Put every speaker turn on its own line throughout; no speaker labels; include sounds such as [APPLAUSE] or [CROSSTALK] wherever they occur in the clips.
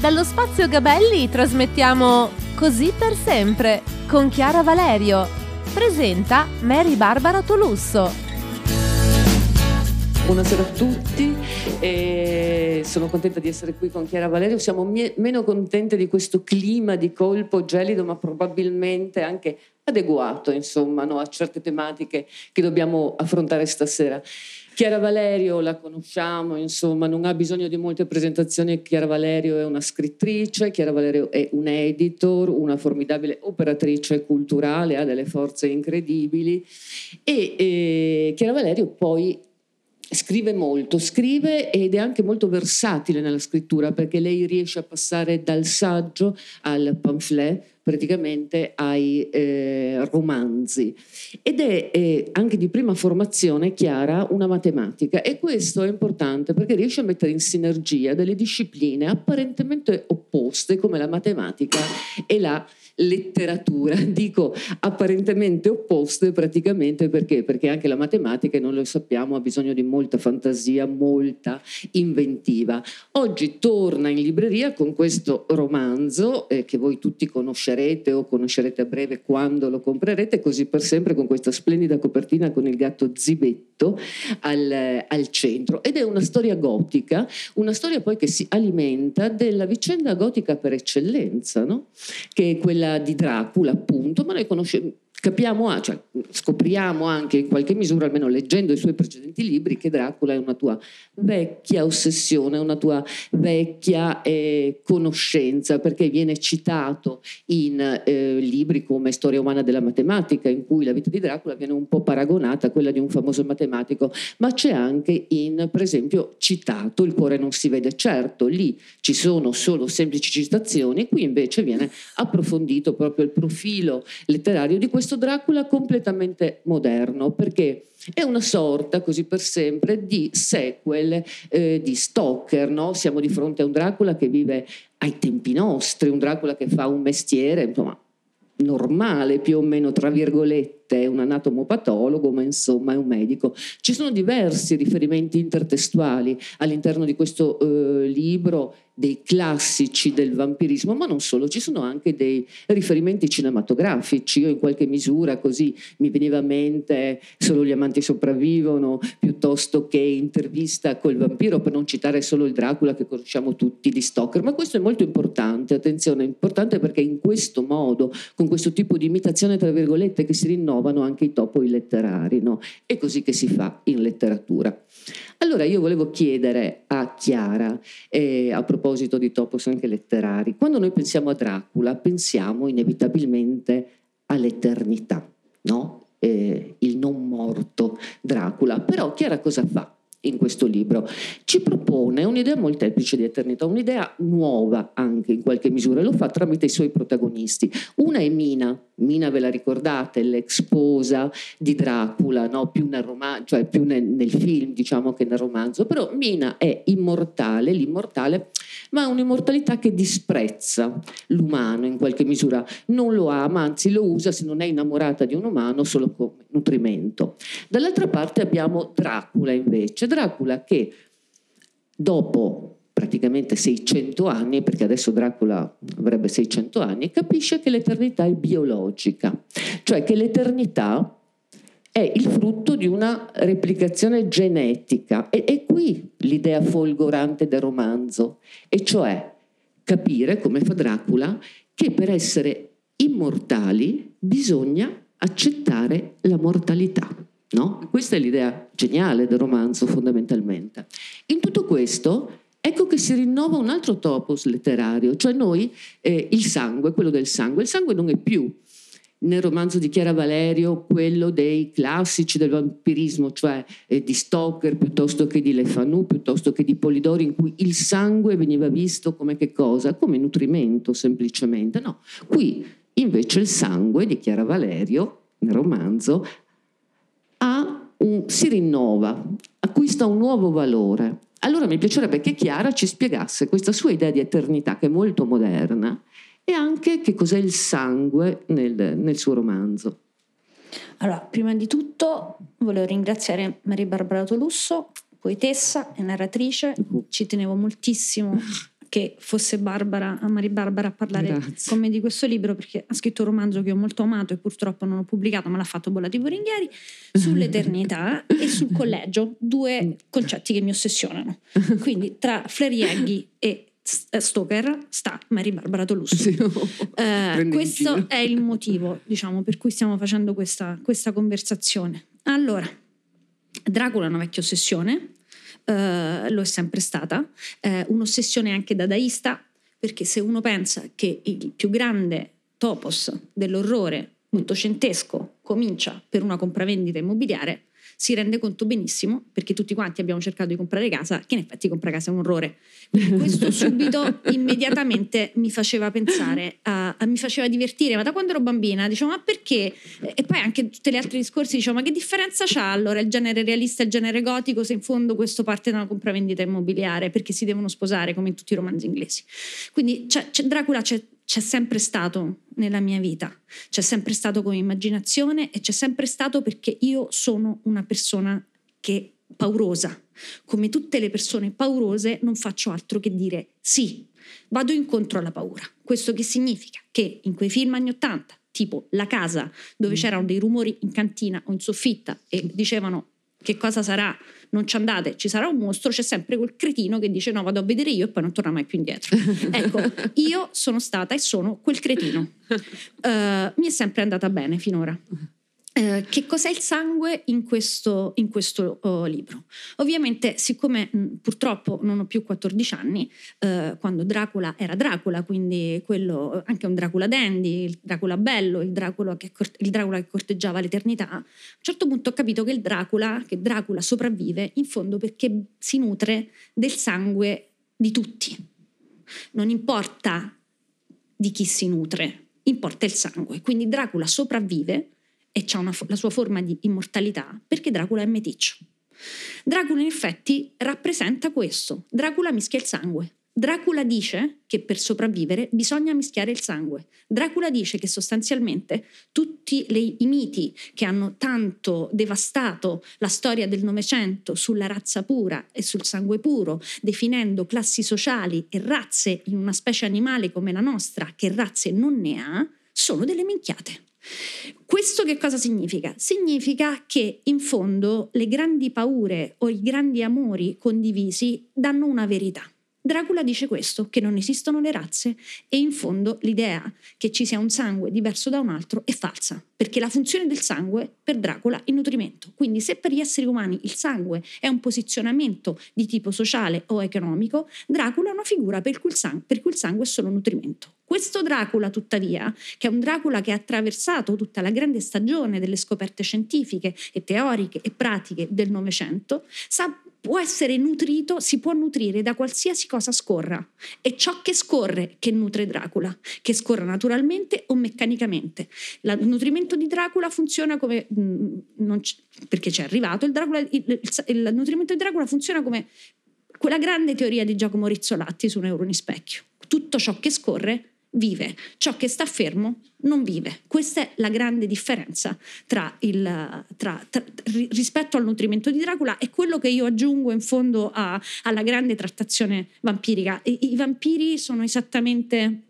Dallo spazio Gabelli trasmettiamo Così per sempre con Chiara Valerio. Presenta Mary Barbara Tolusso.
Buonasera a tutti, e sono contenta di essere qui con Chiara Valerio. Siamo mie- meno contente di questo clima di colpo gelido, ma probabilmente anche adeguato insomma, no, a certe tematiche che dobbiamo affrontare stasera. Chiara Valerio la conosciamo, insomma, non ha bisogno di molte presentazioni. Chiara Valerio è una scrittrice, Chiara Valerio è un editor, una formidabile operatrice culturale, ha delle forze incredibili e, e Chiara Valerio poi scrive molto, scrive ed è anche molto versatile nella scrittura perché lei riesce a passare dal saggio al pamphlet praticamente ai eh, romanzi. Ed è eh, anche di prima formazione chiara una matematica. E questo è importante perché riesce a mettere in sinergia delle discipline apparentemente opposte come la matematica e la letteratura, [LAUGHS] dico apparentemente opposte praticamente perché? Perché anche la matematica, non lo sappiamo, ha bisogno di molta fantasia, molta inventiva. Oggi torna in libreria con questo romanzo eh, che voi tutti conoscerete o conoscerete a breve quando lo comprerete, così per sempre con questa splendida copertina con il gatto Zibetto al, al centro. Ed è una storia gotica, una storia poi che si alimenta della vicenda gotica per eccellenza, no? che è quella di Dracula appunto, ma noi conosciamo capiamo, cioè, scopriamo anche in qualche misura, almeno leggendo i suoi precedenti libri, che Dracula è una tua vecchia ossessione, una tua vecchia eh, conoscenza, perché viene citato in eh, libri come Storia umana della matematica, in cui la vita di Dracula viene un po' paragonata a quella di un famoso matematico, ma c'è anche in, per esempio, citato Il cuore non si vede. Certo, lì ci sono solo semplici citazioni, qui invece viene approfondito proprio il profilo letterario di questo questo Dracula completamente moderno, perché è una sorta, così per sempre, di sequel eh, di Stoker. No? Siamo di fronte a un Dracula che vive ai tempi nostri, un Dracula che fa un mestiere, insomma, normale più o meno, tra virgolette, è un anatomopatologo, ma insomma è un medico. Ci sono diversi riferimenti intertestuali all'interno di questo eh, libro dei classici del vampirismo, ma non solo, ci sono anche dei riferimenti cinematografici. Io in qualche misura così mi veniva a mente Solo gli amanti sopravvivono, piuttosto che intervista col vampiro, per non citare solo il Dracula che conosciamo tutti di Stoker. Ma questo è molto importante, attenzione, è importante perché in questo modo, con questo tipo di imitazione, tra virgolette, che si rinnovano anche i topoi letterari, no? È così che si fa in letteratura. Allora io volevo chiedere a Chiara, eh, a proposito di topos anche letterari, quando noi pensiamo a Dracula pensiamo inevitabilmente all'eternità, no? Eh, il non morto Dracula. Però Chiara cosa fa? in questo libro. Ci propone un'idea molteplice di eternità, un'idea nuova anche in qualche misura, lo fa tramite i suoi protagonisti. Una è Mina, Mina ve la ricordate, l'ex sposa di Dracula, no? più, nel, romanzo, cioè più nel, nel film diciamo che nel romanzo, però Mina è immortale, l'immortale, ma ha un'immortalità che disprezza l'umano in qualche misura, non lo ama, anzi lo usa se non è innamorata di un umano solo come nutrimento. Dall'altra parte abbiamo Dracula invece, Dracula che dopo praticamente 600 anni, perché adesso Dracula avrebbe 600 anni, capisce che l'eternità è biologica, cioè che l'eternità è il frutto di una replicazione genetica. E è qui l'idea folgorante del romanzo, e cioè capire, come fa Dracula, che per essere immortali bisogna accettare la mortalità. No? Questa è l'idea geniale del romanzo fondamentalmente. In tutto questo ecco che si rinnova un altro topos letterario, cioè noi eh, il sangue, quello del sangue. Il sangue non è più nel romanzo di Chiara Valerio quello dei classici del vampirismo, cioè eh, di Stoker piuttosto che di Le Fanu, piuttosto che di Polidori, in cui il sangue veniva visto come che cosa? Come nutrimento semplicemente. No, qui invece il sangue di Chiara Valerio, nel romanzo, un, si rinnova, acquista un nuovo valore. Allora mi piacerebbe che Chiara ci spiegasse questa sua idea di eternità che è molto moderna e anche che cos'è il sangue nel, nel suo romanzo.
Allora, prima di tutto volevo ringraziare Maria Barbara Tolusso, poetessa e narratrice. Ci tenevo moltissimo [LAUGHS] che fosse Barbara, Mari Barbara a parlare
Grazie.
con me di questo libro perché ha scritto un romanzo che ho molto amato e purtroppo non ho pubblicato, ma l'ha fatto Bollati Boringhieri, sull'eternità e sul collegio, due concetti che mi ossessionano. Quindi tra Flerieghi e eh, Stoker sta Mary Barbara Tolusso.
Sì, no.
Eh, questo è il motivo, diciamo, per cui stiamo facendo questa, questa conversazione. Allora, Dracula è una vecchia ossessione, eh, lo è sempre stata, eh, un'ossessione anche dadaista, perché se uno pensa che il più grande topos dell'orrore ottocentesco comincia per una compravendita immobiliare, si rende conto benissimo, perché tutti quanti abbiamo cercato di comprare casa, che in effetti comprare casa è un orrore. Quindi questo [LAUGHS] subito, immediatamente mi faceva pensare, a, a- mi faceva divertire, ma da quando ero bambina dicevo, ma perché? E poi anche tutti gli altri discorsi dicevo, ma che differenza c'ha allora il genere realista e il genere gotico se in fondo questo parte da una compravendita immobiliare, perché si devono sposare come in tutti i romanzi inglesi. Quindi c'è- c'è- Dracula c'è, c'è sempre stato nella mia vita, c'è sempre stato come immaginazione e c'è sempre stato perché io sono una persona che paurosa. Come tutte le persone paurose non faccio altro che dire sì, vado incontro alla paura. Questo che significa? Che in quei film anni 80, tipo La casa, dove c'erano dei rumori in cantina o in soffitta e dicevano che cosa sarà, non ci andate, ci sarà un mostro, c'è sempre quel cretino che dice no, vado a vedere io e poi non torna mai più indietro. [LAUGHS] ecco, io sono stata e sono quel cretino. Eh, mi è sempre andata bene finora. Eh, che cos'è il sangue in questo, in questo, oh, libro? Ovviamente, siccome mh, purtroppo non ho più 14 anni, eh, quando Dracula era Dracula, quindi quello, anche un Dracula dandy, il Dracula bello, il Dracula, che, il Dracula che corteggiava l'eternità, a un certo punto ho capito che il Dracula, che Dracula sopravvive in fondo perché si nutre del sangue di tutti. Non importa di chi si nutre, importa il sangue. Quindi Dracula sopravvive e ha una la sua forma di immortalità perché Dracula è meticcio. Dracula in effetti rappresenta questo. Dracula mischia il sangue. Dracula dice che per sopravvivere bisogna mischiare il sangue. Dracula dice che sostanzialmente tutti le- i miti che hanno tanto devastato la storia del Novecento sulla razza pura e sul sangue puro, definendo classi sociali e razze in una specie animale come la nostra, che razze non ne ha, sono delle minchiate. Questo che cosa significa? Significa che in fondo le grandi paure o i grandi amori condivisi danno una verità. Dracula dice questo, che non esistono le razze e in fondo l'idea che ci sia un sangue diverso da un altro è falsa, perché la funzione del sangue per Dracula è nutrimento. Quindi se per gli esseri umani il sangue è un posizionamento di tipo sociale o economico, Dracula è una figura per cui il, sang- per cui il sangue è solo nutrimento. Questo Dracula, tuttavia, che è un Dracula che ha attraversato tutta la grande stagione delle scoperte scientifiche e teoriche e pratiche del Novecento, sa può essere nutrito, si può nutrire da qualsiasi cosa scorra. È ciò che scorre che nutre Dracula, che scorra naturalmente o meccanicamente. La- il nutrimento di Dracula funziona come, mh, non c- perché ci è arrivato, il, Dracula- il- il- il nutrimento di Dracula funziona come quella grande teoria di Giacomo Rizzolatti su Neuroni Specchio. Tutto ciò che scorre vive, ciò che sta fermo non vive. Questa è la grande differenza tra il, tra- tra- ri- rispetto al nutrimento di Dracula e quello che io aggiungo in fondo a- alla grande trattazione vampirica. I, I vampiri sono esattamente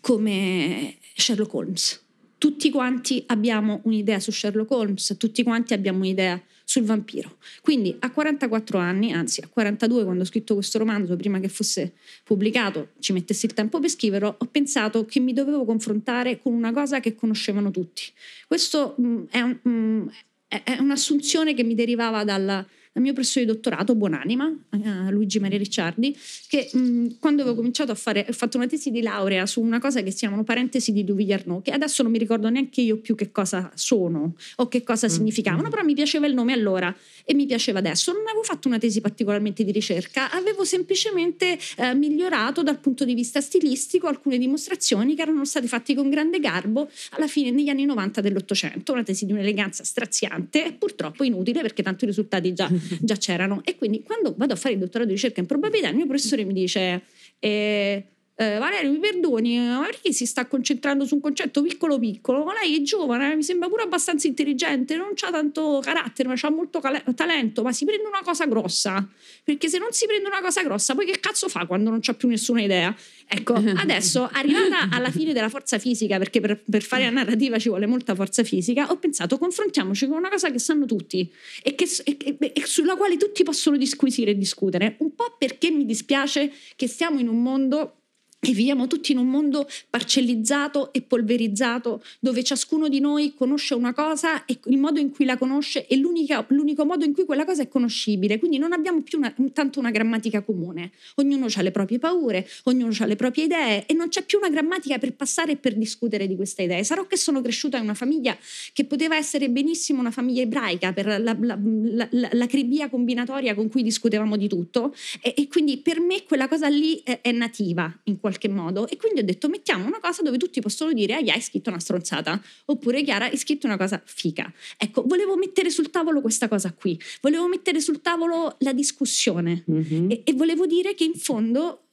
come Sherlock Holmes. Tutti quanti abbiamo un'idea su Sherlock Holmes, tutti quanti abbiamo un'idea sul vampiro. Quindi a 44 anni, anzi a 42 quando ho scritto questo romanzo, prima che fosse pubblicato, ci mettessi il tempo per scriverlo, ho pensato che mi dovevo confrontare con una cosa che conoscevano tutti. Questo mh, è, un- mh, è- è un'assunzione che mi derivava dal, dal mio professore di dottorato, buonanima, eh, Luigi Maria Ricciardi, che mh, quando avevo cominciato a fare, ho fatto una tesi di laurea su una cosa che si chiamano parentesi di Duvigliarno, che adesso non mi ricordo neanche io più che cosa sono o che cosa significavano, però mi piaceva il nome allora e mi piaceva adesso. Non avevo fatto una tesi particolarmente di ricerca, avevo semplicemente eh, migliorato dal punto di vista stilistico alcune dimostrazioni che erano state fatte con grande garbo alla fine negli anni 90 dell'Ottocento, una tesi di un'eleganza straziante e purtroppo inutile perché tanto i risultati già, [LAUGHS] già c'erano. E quindi quando vado a fare il dottorato di ricerca in probabilità, il mio professore mi dice... Eh, eh, Valerio mi perdoni, ma perché si sta concentrando su un concetto piccolo piccolo? Ma lei è giovane, mi sembra pure abbastanza intelligente, non ha tanto carattere, ma ha molto cal- talento, ma si prende una cosa grossa. Perché se non si prende una cosa grossa, poi che cazzo fa quando non c'ha più nessuna idea? Ecco, [LAUGHS] adesso arrivata alla fine della forza fisica, perché per, per fare la narrativa ci vuole molta forza fisica, ho pensato confrontiamoci con una cosa che sanno tutti e, che, e, e, e sulla quale tutti possono disquisire e discutere. Un po' perché mi dispiace che stiamo in un mondo e viviamo tutti in un mondo parcellizzato e polverizzato, dove ciascuno di noi conosce una cosa e il modo in cui la conosce è l'unico modo in cui quella cosa è conoscibile. Quindi non abbiamo più una, tanto una grammatica comune. Ognuno ha le proprie paure, ognuno ha le proprie idee e non c'è più una grammatica per passare e per discutere di queste idee. Sarò che sono cresciuta in una famiglia che poteva essere benissimo una famiglia ebraica per la, la, la, la cribia combinatoria con cui discutevamo di tutto e, e, quindi per me quella cosa lì è, è nativa in qualche qualche modo e quindi ho detto mettiamo una cosa dove tutti possono dire ah, hai scritto una stronzata oppure Chiara hai scritto una cosa fica. Ecco, volevo mettere sul tavolo questa cosa qui, volevo mettere sul tavolo la discussione mm-hmm. e, e volevo dire che in fondo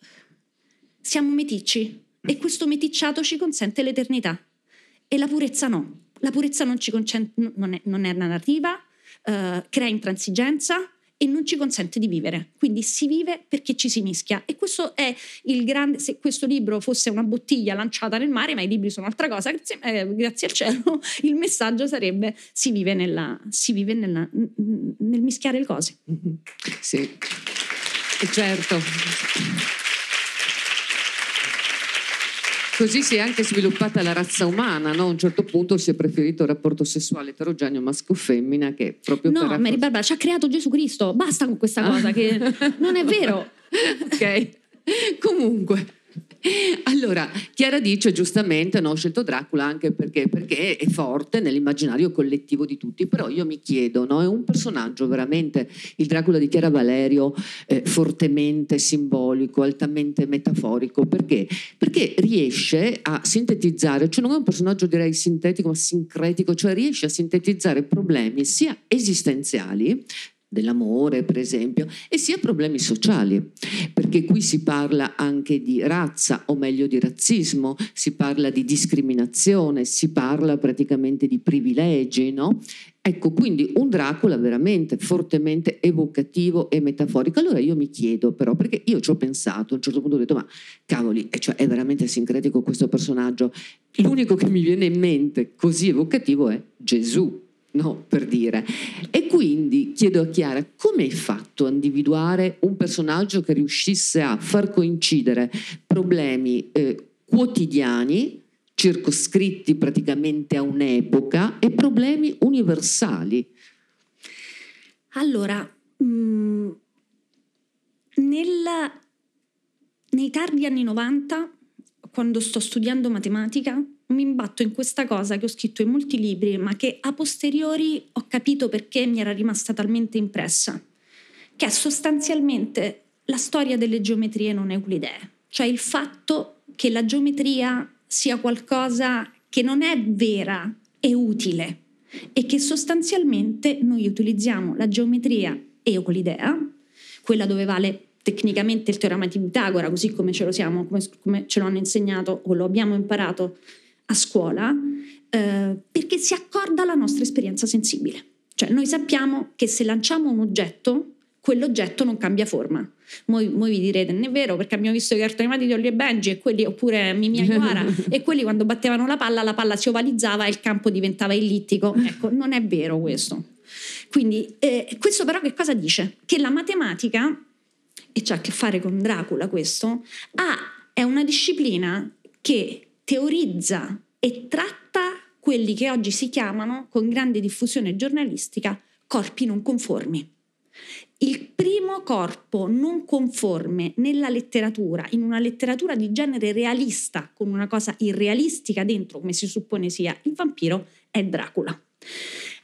siamo meticci e questo meticciato ci consente l'eternità e la purezza no. La purezza non ci consente, non è, non è narrativa, uh, crea intransigenza, e non ci consente di vivere. Quindi si vive perché ci si mischia. E questo è il grande. Se questo libro fosse una bottiglia lanciata nel mare, ma i libri sono altra cosa, grazie, eh, grazie al cielo, [LAUGHS] il messaggio sarebbe: si vive, nella, si vive nella, nel mischiare le cose.
Sì, certo. Così si è anche sviluppata la razza umana, no? A un certo punto si è preferito il rapporto sessuale eterogeneo maschio-femmina che proprio
No,
per
Mary Barbara ci ha creato Gesù Cristo, basta con questa cosa che [LAUGHS] non è vero.
ok. [LAUGHS] Comunque, [LAUGHS] allora, Chiara dice giustamente, no, ho scelto Dracula anche perché, perché, è forte nell'immaginario collettivo di tutti, però io mi chiedo, no, è un personaggio veramente, il Dracula di Chiara Valerio, eh, fortemente simbolico, altamente metaforico, perché? Perché riesce a sintetizzare, cioè non è un personaggio direi sintetico ma sincretico, cioè riesce a sintetizzare problemi sia esistenziali, dell'amore, per esempio, e sia problemi sociali, perché qui si parla anche di razza, o meglio di razzismo, si parla di discriminazione, si parla praticamente di privilegi, no? Ecco, quindi un Dracula veramente fortemente evocativo e metaforico. Allora io mi chiedo però, perché io ci ho pensato, a un certo punto ho detto, ma cavoli, cioè, è veramente sincretico questo personaggio. L'unico che mi viene in mente così evocativo è Gesù, no? per dire. E quindi chiedo a Chiara, come hai fatto a individuare un personaggio che riuscisse a far coincidere problemi eh, quotidiani, circoscritti praticamente a un'epoca, e problemi universali?
Allora, mh, mm, nella, nei tardi anni 90, quando sto studiando matematica, mi imbatto in questa cosa che ho scritto in molti libri, ma che a posteriori ho capito perché mi era rimasta talmente impressa, che è sostanzialmente la storia delle geometrie non euclidee, cioè il fatto che la geometria sia qualcosa che non è vera, è utile e che sostanzialmente noi utilizziamo la geometria euclidea, quella dove vale tecnicamente il teorema di Pitagora, così come ce lo, siamo, come, come ce lo hanno insegnato o lo abbiamo imparato a scuola eh, perché si accorda alla nostra esperienza sensibile. Cioè noi sappiamo che se lanciamo un oggetto, quell'oggetto non cambia forma. Voi, voi vi direte, non è vero, perché abbiamo visto i cartoni animati di Olli e Benji e quelli, oppure Mimia Iwara, [LAUGHS] e quelli quando battevano la palla, la palla si ovalizzava e il campo diventava ellittico. Ecco, non è vero questo. Quindi, eh, questo però che cosa dice? Che la matematica, e c'ha a che fare con Dracula questo, ha, è una disciplina che teorizza e tratta quelli che oggi si chiamano, con grande diffusione giornalistica, corpi non conformi. Il primo corpo non conforme nella letteratura, in una letteratura di genere realista, con una cosa irrealistica dentro, come si suppone sia il vampiro, è Dracula.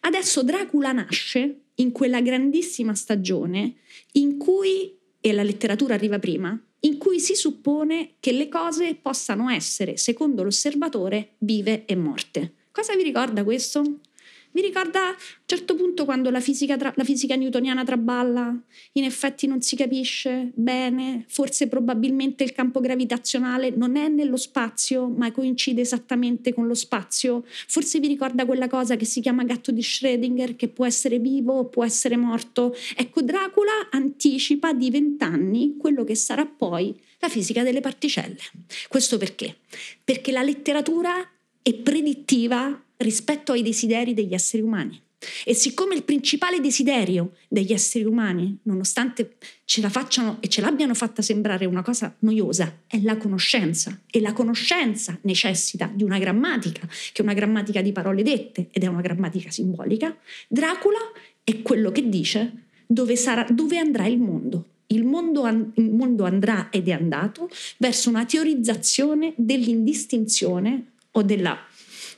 Adesso Dracula nasce in quella grandissima stagione in cui, e la letteratura arriva prima, in cui si suppone che le cose possano essere, secondo l'osservatore, vive e morte. Cosa vi ricorda questo? Vi ricorda a un certo punto quando la fisica, tra, la fisica newtoniana traballa? In effetti non si capisce bene, forse probabilmente il campo gravitazionale non è nello spazio, ma coincide esattamente con lo spazio. Forse vi ricorda quella cosa che si chiama gatto di Schrödinger, che può essere vivo o può essere morto. Ecco, Dracula anticipa di vent'anni quello che sarà poi la fisica delle particelle. Questo perché? Perché la letteratura è predittiva rispetto ai desideri degli esseri umani. E siccome il principale desiderio degli esseri umani, nonostante ce la facciano e ce l'abbiano fatta sembrare una cosa noiosa, è la conoscenza, e la conoscenza necessita di una grammatica, che è una grammatica di parole dette ed è una grammatica simbolica, Dracula è quello che dice dove, sarà, dove andrà il mondo. Il mondo, il mondo andrà ed è andato verso una teorizzazione dell'indistinzione o della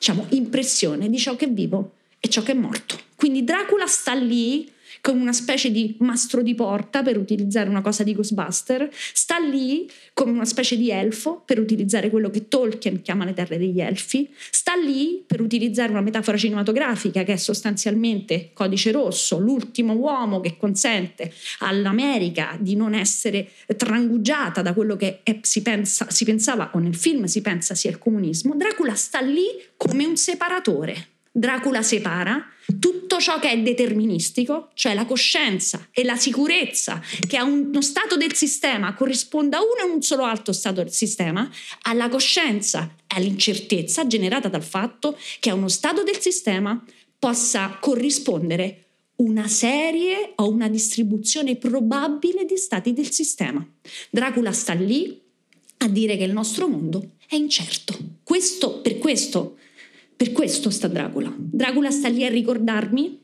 diciamo, impressione di ciò che è vivo e ciò che è morto. Quindi Dracula sta lì come una specie di mastro di porta, per utilizzare una cosa di Ghostbuster, sta lì come una specie di elfo, per utilizzare quello che Tolkien chiama le terre degli elfi, sta lì per utilizzare una metafora cinematografica che è sostanzialmente Codice Rosso, l'ultimo uomo che consente all'America di non essere trangugiata da quello che è, si, pensa, si pensava, o nel film si pensa sia il comunismo, Dracula sta lì come un separatore. Dracula separa tutto ciò che è deterministico, cioè la coscienza e la sicurezza che a uno stato del sistema corrisponda a uno e un solo altro stato del sistema, alla coscienza e all'incertezza generata dal fatto che a uno stato del sistema possa corrispondere una serie o una distribuzione probabile di stati del sistema. Dracula sta lì a dire che il nostro mondo è incerto. Questo, per questo per questo sta Dracula. Dracula sta lì a ricordarmi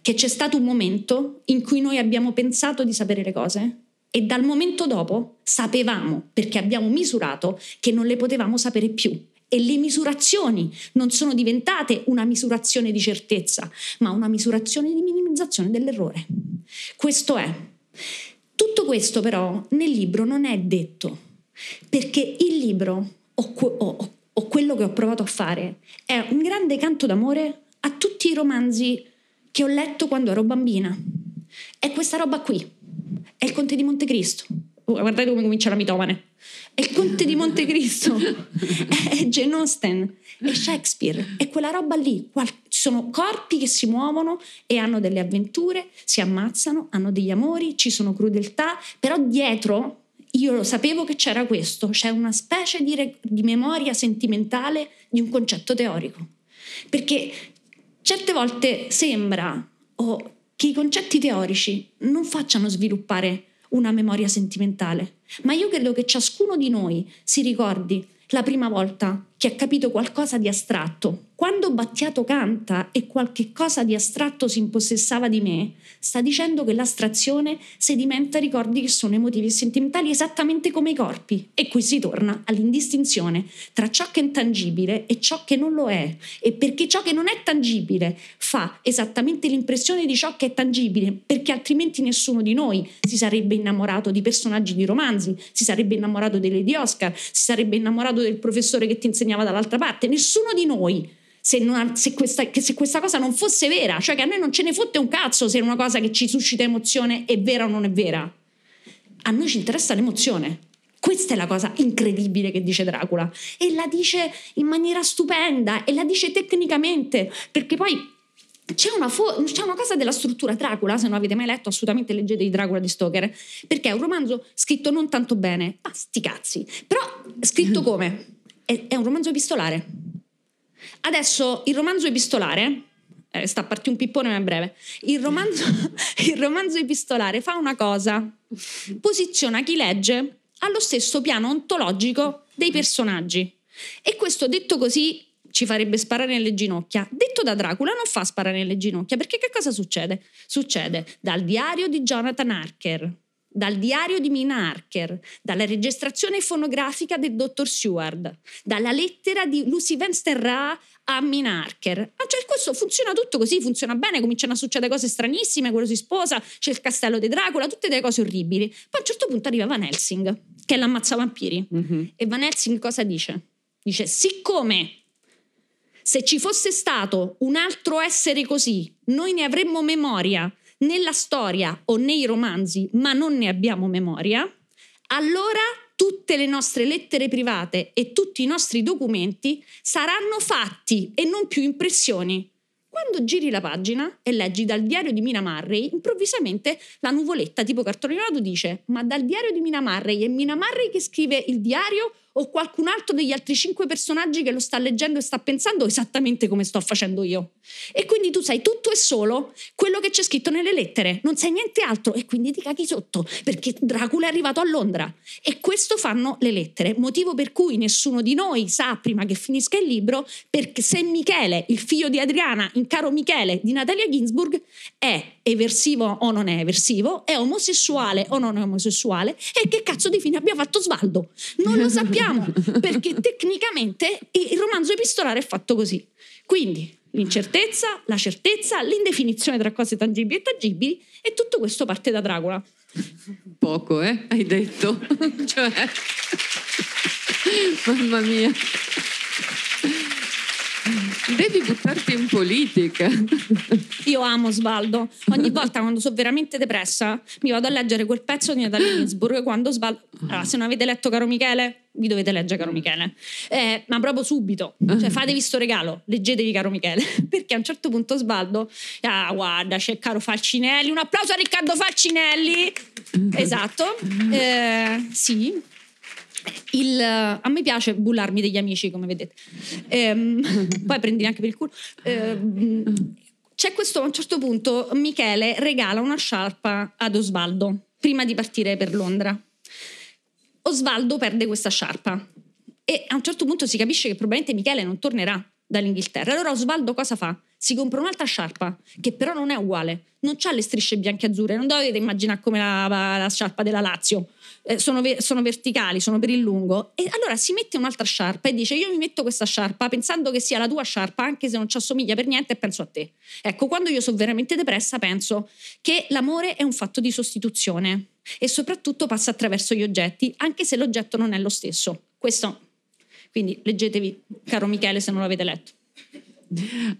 che c'è stato un momento in cui noi abbiamo pensato di sapere le cose e dal momento dopo sapevamo, perché abbiamo misurato, che non le potevamo sapere più. E le misurazioni non sono diventate una misurazione di certezza, ma una misurazione di minimizzazione dell'errore. Questo è. Tutto questo però nel libro non è detto, perché il libro o, o, o quello che ho provato a fare è un grande canto d'amore a tutti i romanzi che ho letto quando ero bambina. È questa roba qui. È il Conte di Montecristo. Oh, guardate come comincia la mitomane. È il Conte di Montecristo. [LAUGHS] è Jane Austen. È Shakespeare. È quella roba lì. Ci sono corpi che si muovono e hanno delle avventure, si ammazzano, hanno degli amori, ci sono crudeltà, però dietro io lo sapevo che c'era questo, c'è una specie di, re- di memoria sentimentale di un concetto teorico. Perché certe volte sembra oh, che i concetti teorici non facciano sviluppare una memoria sentimentale, ma io credo che ciascuno di noi si ricordi la prima volta che ha capito qualcosa di astratto. Quando Battiato canta e qualche cosa di astratto si impossessava di me, sta dicendo che l'astrazione sedimenta ricordi che sono emotivi e sentimentali esattamente come i corpi. E qui si torna all'indistinzione tra ciò che è tangibile e ciò che non lo è. E perché ciò che non è tangibile fa esattamente l'impressione di ciò che è tangibile, perché altrimenti nessuno di noi si sarebbe innamorato di personaggi di romanzi, si sarebbe innamorato delle di Oscar, si sarebbe innamorato del professore che ti insegna insegnava dall'altra parte, nessuno di noi. Se, non, se, questa, se, questa, cosa non fosse vera, cioè che a noi non ce ne fotte un cazzo se una cosa che ci suscita emozione è vera o non è vera. A noi ci interessa l'emozione. Questa è la cosa incredibile che dice Dracula e la dice in maniera stupenda e la dice tecnicamente, perché poi c'è una, fo- c'è una, cosa della struttura Dracula, se non avete mai letto assolutamente leggete di Dracula di Stoker, perché è un romanzo scritto non tanto bene, ma sti cazzi, però scritto come? È, è un romanzo epistolare. Adesso il romanzo epistolare, eh, sta a partire un pippone ma è breve, il romanzo, [LAUGHS] il romanzo epistolare fa una cosa, posiziona chi legge allo stesso piano ontologico dei personaggi. E questo detto così ci farebbe sparare nelle ginocchia. Detto da Dracula non fa sparare nelle ginocchia, perché che cosa succede? Succede dal diario di Jonathan Harker, dal diario di Mina Harker, dalla registrazione fonografica del dottor Seward, dalla lettera di Lucy Vensterra a Mina Harker. Ah, cioè, questo funziona tutto così, funziona bene, cominciano a succedere cose stranissime, quello si sposa, c'è il castello di Dracula, tutte delle cose orribili. Poi a un certo punto arriva Van Helsing, che è l'ammazza vampiri. Mm-hmm. E Van Helsing cosa dice? Dice, siccome Se ci fosse stato un altro essere così, noi ne avremmo memoria nella storia o nei romanzi, ma non ne abbiamo memoria, allora tutte le nostre lettere private e tutti i nostri documenti saranno fatti e non più impressioni. Quando giri la pagina e leggi dal diario di Mina Marray, improvvisamente la nuvoletta tipo cartone animato dice: Ma dal diario di Mina Marray è Mina Marray che scrive il diario o qualcun altro degli altri cinque personaggi che lo sta leggendo e sta pensando esattamente come sto facendo io. E quindi tu sai tutto e solo quello che c'è scritto nelle lettere, non sai niente altro e quindi ti caghi sotto perché Dracula è arrivato a Londra. E questo fanno le lettere, motivo per cui nessuno di noi sa prima che finisca il libro, perché se Michele, il figlio di Adriana, in Caro Michele di Natalia Ginsburg, è eversivo o non è eversivo, è omosessuale o non è omosessuale e che cazzo di fine abbia fatto Svaldo. Non lo sappiamo [LAUGHS] perché tecnicamente il romanzo epistolare è fatto così. Quindi l'incertezza, la certezza, l'indefinizione tra cose tangibili e tangibili e tutto questo parte da Dracula.
Poco, eh? Hai detto. [LAUGHS] cioè... Mamma mia. Devi buttarti in politica. [LAUGHS]
Io amo Svaldo. Ogni volta quando sono veramente depressa mi vado a leggere quel pezzo di Natalia Ginsburg quando Svaldo... Allora, se non avete letto Caro Michele, vi dovete leggere Caro Michele. Eh, ma proprio subito. Cioè fatevi sto regalo, leggetevi Caro Michele. [LAUGHS] Perché a un certo punto Svaldo... Ah, guarda, c'è Caro Falcinelli. Un applauso a Riccardo Falcinelli. Esatto. Eh, sì, il, a me piace bullarmi degli amici, come vedete. Ehm, [LAUGHS] poi prendi anche per il culo. Ehm, c'è questo, a un certo punto, Michele regala una sciarpa ad Osvaldo prima di partire per Londra. Osvaldo perde questa sciarpa e a un certo punto si capisce che probabilmente Michele non tornerà dall'Inghilterra. Allora Osvaldo cosa fa? Si compra un'altra sciarpa, che però non è uguale, non ha le strisce bianche e azzurre, non dovete immaginare come la, la sciarpa della Lazio, eh, sono, sono, verticali, sono per il lungo. E allora si mette un'altra sciarpa e dice: Io mi metto questa sciarpa pensando che sia la tua sciarpa, anche se non ci assomiglia per niente, e penso a te. Ecco, quando io sono veramente depressa, penso che l'amore è un fatto di sostituzione e soprattutto passa attraverso gli oggetti, anche se l'oggetto non è lo stesso. Questo quindi leggetevi, caro Michele, se non l'avete letto.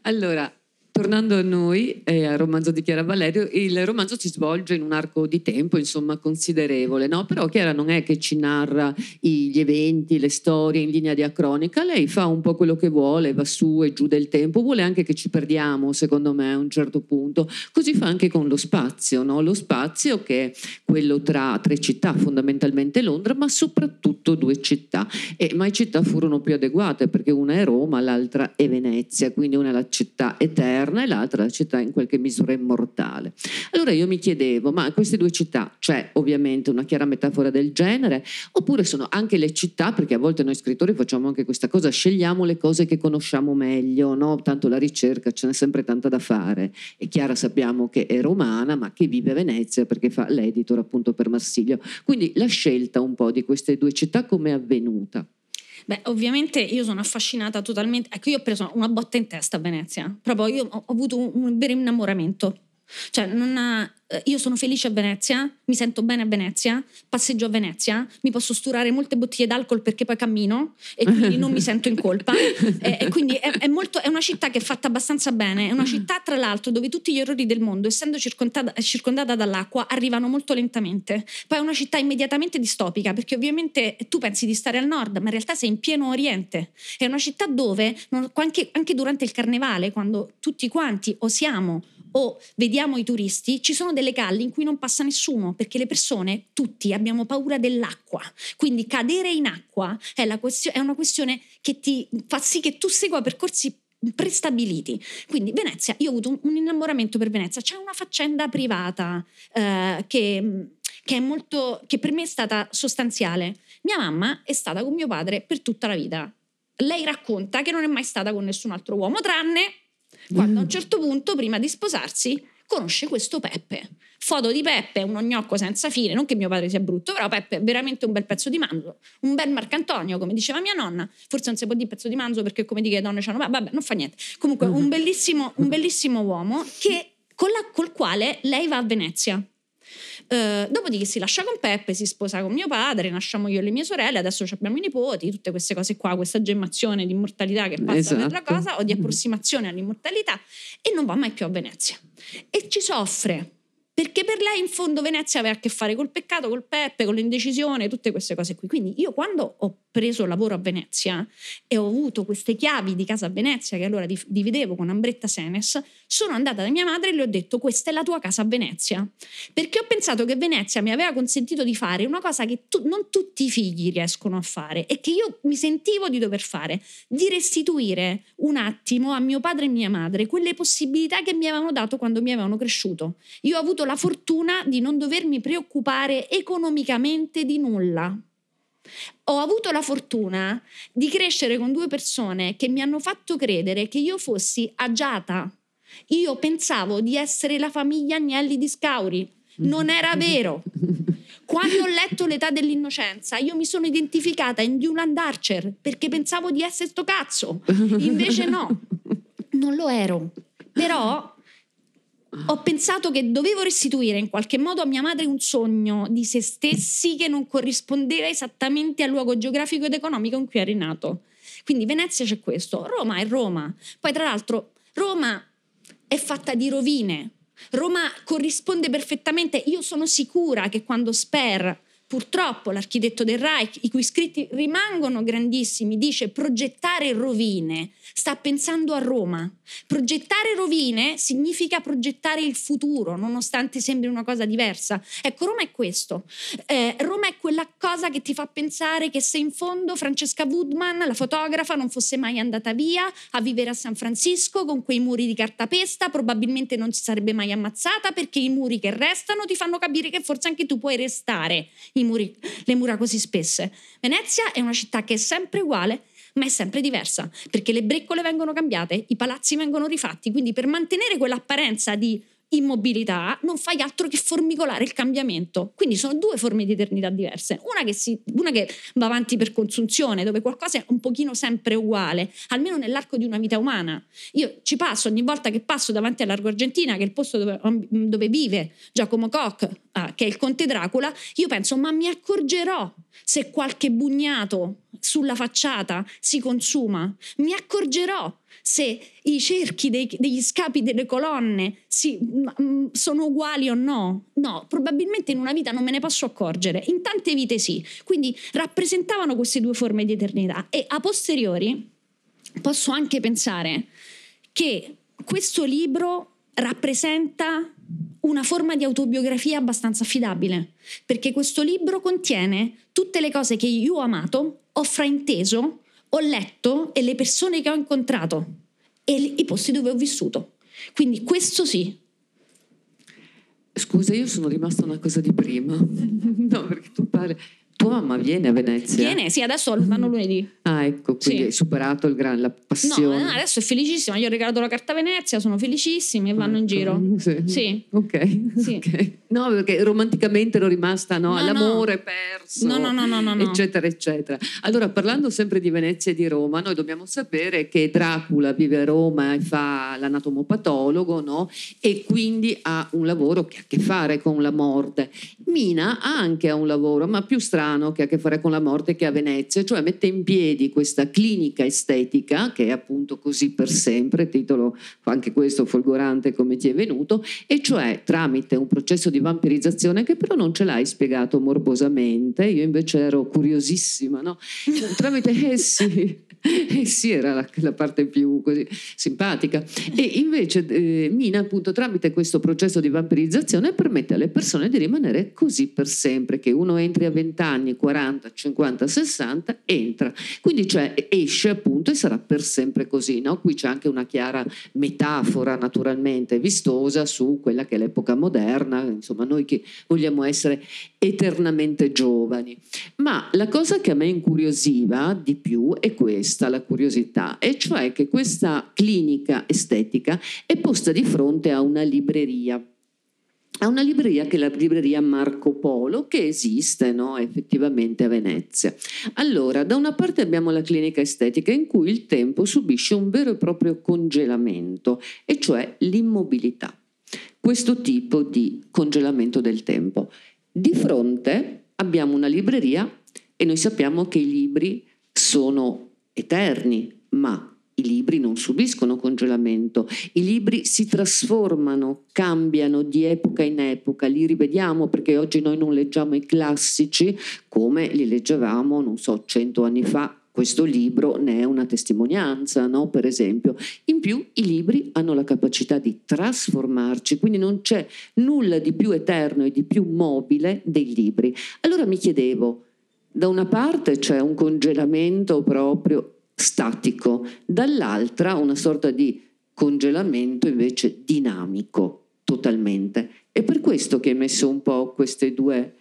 Allora, Tornando a noi e al romanzo di Chiara Valerio, il romanzo si svolge in un arco di tempo insomma considerevole, no? però Chiara non è che ci narra gli eventi, le storie in linea diacronica, lei fa un po' quello che vuole, va su e giù del tempo, vuole anche che ci perdiamo secondo me a un certo punto, così fa anche con lo spazio, no? lo spazio che è quello tra tre città, fondamentalmente Londra, ma soprattutto due città, e mai città furono più adeguate perché una è Roma, l'altra è Venezia, quindi una è la città eterna eterna e l'altra la città in qualche misura immortale. Allora io mi chiedevo, ma queste due città c'è ovviamente una chiara metafora del genere oppure sono anche le città, perché a volte noi scrittori facciamo anche questa cosa, scegliamo le cose che conosciamo meglio, no? tanto la ricerca ce n'è sempre tanta da fare. E Chiara sappiamo che è romana ma che vive a Venezia perché fa l'editor appunto per Marsilio. Quindi la scelta un po' di queste due città come è avvenuta?
Beh, ovviamente io sono affascinata totalmente. Ecco, io ho preso una botta in testa a Venezia. Proprio io ho avuto un, vero innamoramento. Cioè, non, eh, io sono felice a Venezia, mi sento bene a Venezia, passeggio a Venezia, mi posso sturare molte bottiglie d'alcol perché poi cammino e quindi non mi sento in colpa. [LAUGHS] e, e, quindi è, è, molto, è, una città che è fatta abbastanza bene, è una città tra l'altro dove tutti gli errori del mondo, essendo circondata, circondata dall'acqua, arrivano molto lentamente. Poi è una città immediatamente distopica perché ovviamente tu pensi di stare al nord, ma in realtà sei in pieno oriente. È una città dove, anche, anche durante il carnevale, quando tutti quanti osiamo o vediamo i turisti, ci sono delle calli in cui non passa nessuno, perché le persone, tutti, abbiamo paura dell'acqua. Quindi cadere in acqua è, question- è una questione che ti fa sì che tu segua percorsi prestabiliti. Quindi Venezia, io ho avuto un, un innamoramento per Venezia, c'è una faccenda privata eh, che, che, molto, che per me è stata sostanziale. Mia mamma è stata con mio padre per tutta la vita. Lei racconta che non è mai stata con nessun altro uomo, tranne quando a un certo punto, prima di sposarsi, conosce questo Peppe. Foto di Peppe, un gnocco senza fine, non che mio padre sia brutto, però Peppe è veramente un bel pezzo di manzo, un bel Marcantonio, come diceva mia nonna. Forse non si può dire pezzo di manzo perché come dicono le donne c'hanno, vabbè, non fa niente. Comunque un bellissimo, un bellissimo uomo che, con la, col quale lei va a Venezia. Eh, dopodiché si lascia con Peppe, si sposa con mio padre, nasciamo io e le mie sorelle, adesso abbiamo i nipoti, tutte queste cose qua, questa gemmazione di immortalità che passa
Esatto.
per la cosa o di approssimazione all'immortalità e non va mai più a Venezia. E ci soffre. Perché per lei in fondo Venezia aveva a che fare col peccato, col Peppe, con l'indecisione, tutte queste cose qui. Quindi io quando ho preso lavoro a Venezia e ho avuto queste chiavi di casa a Venezia che allora di- dividevo con Ambretta Senes, sono andata da mia madre e le ho detto questa è la tua casa a Venezia. Perché ho pensato che Venezia mi aveva consentito di fare una cosa che tu- non tutti i figli riescono a fare e che io mi sentivo di dover fare, di restituire un attimo a mio padre e mia madre quelle possibilità che mi avevano dato quando mi avevano cresciuto. Io ho avuto la fortuna di non dovermi preoccupare economicamente di nulla. Ho avuto la fortuna di crescere con due persone che mi hanno fatto credere che io fossi agiata. Io pensavo di essere la famiglia Agnelli di Scauri. Non era vero. Quando ho letto L'età dell'innocenza, io mi sono identificata in Newland Archer perché pensavo di essere sto cazzo. Invece no, non lo ero. Però ho pensato che dovevo restituire in qualche modo a mia madre un sogno di se stessi che non corrispondeva esattamente al luogo geografico ed economico in cui eri nato. Quindi Venezia c'è questo, Roma è Roma. Poi tra l'altro Roma è fatta di rovine. Roma corrisponde perfettamente. Io sono sicura che quando Sper, purtroppo l'architetto del Reich, i cui scritti rimangono grandissimi, dice progettare rovine, sta pensando a Roma. Progettare rovine significa progettare il futuro, nonostante sembri una cosa diversa. Ecco, Roma è questo. Eh, Roma è quella cosa che ti fa pensare che se in fondo Francesca Woodman, la fotografa, non fosse mai andata via a vivere a San Francisco con quei muri di cartapesta, probabilmente non si sarebbe mai ammazzata perché i muri che restano ti fanno capire che forse anche tu puoi restare muri, le mura così spesse. Venezia è una città che è sempre uguale, ma è sempre diversa, perché le breccole vengono cambiate, i palazzi vengono rifatti, quindi per mantenere quell'apparenza di immobilità non fai altro che formicolare il cambiamento. Quindi sono due forme di eternità diverse. Una che, si, una che va avanti per consunzione, dove qualcosa è un pochino sempre uguale, almeno nell'arco di una vita umana. Io ci passo ogni volta che passo davanti a Largo Argentina, che è il posto dove, dove vive Giacomo Koch, ah, che è il conte Dracula, io penso, ma mi accorgerò se qualche bugnato sulla facciata si consuma, mi accorgerò se i cerchi dei, degli scapi delle colonne si, m, sono uguali o no. No, probabilmente in una vita non me ne posso accorgere, in tante vite sì. Quindi rappresentavano queste due forme di eternità e a posteriori posso anche pensare che questo libro rappresenta una forma di autobiografia abbastanza affidabile, perché questo libro contiene tutte le cose che io ho amato, ho frainteso, ho letto e le persone che ho incontrato e i posti dove ho vissuto. Quindi questo sì.
Scusa, io sono rimasta una cosa di prima. [LAUGHS] no, perché tu parli. Tua mamma viene a Venezia?
Viene, sì, adesso vanno lunedì.
Ah, ecco, quindi
Sì.
hai superato il gran, la passione.
No, adesso è felicissima. Gli ho regalato la carta Venezia, sono felicissimi e vanno in giro. [LAUGHS]
Sì.
Sì.
Ok.
Sì.
ok. No, perché romanticamente ero rimasta no,
No,
all'amore perso.
No, no, no, no, no, no.
Eccetera, eccetera. Allora, parlando sempre di Venezia e di Roma, noi dobbiamo sapere che Dracula vive a Roma e fa l'anatomopatologo, no? E quindi ha un lavoro che ha a che fare con la morte. Mina anche ha un lavoro, ma più strano, che ha a che fare con la morte che a Venezia, cioè mette in piedi questa clinica estetica, che è appunto così per sempre, titolo anche questo folgorante come ti è venuto, e cioè tramite un processo di vampirizzazione che però non ce l'hai spiegato morbosamente, io invece ero curiosissima, no? Tramite, eh [LAUGHS] eh sì, era la, la parte più così simpatica. E invece eh, Mina appunto tramite questo processo di vampirizzazione permette alle persone di rimanere così per sempre, che uno entri a 20 anni, 40, 50, 60, entra. Quindi cioè esce appunto e sarà per sempre così, no? Qui c'è anche una chiara metafora naturalmente vistosa su quella che è l'epoca moderna, insomma noi che vogliamo essere eternamente giovani. Ma la cosa che a me incuriosiva di più è questa, la curiosità, e cioè che questa clinica estetica è posta di fronte a una libreria. A una libreria che è la libreria Marco Polo, che esiste no, effettivamente a Venezia. Allora, da una parte abbiamo la clinica estetica in cui il tempo subisce un vero e proprio congelamento, e cioè l'immobilità. questo tipo di congelamento del tempo. Di fronte abbiamo una libreria e noi sappiamo che i libri sono eterni, ma i libri non subiscono congelamento, i libri si trasformano, cambiano di epoca in epoca, li rivediamo perché oggi noi non leggiamo i classici come li leggevamo, non so, cento anni fa. Questo libro ne è una testimonianza, no? per esempio. In più i libri hanno la capacità di trasformarci, quindi non c'è nulla di più eterno e di più mobile dei libri. Allora mi chiedevo, da una parte c'è un congelamento proprio statico, dall'altra una sorta di congelamento invece dinamico totalmente. È per questo che hai messo un po' queste due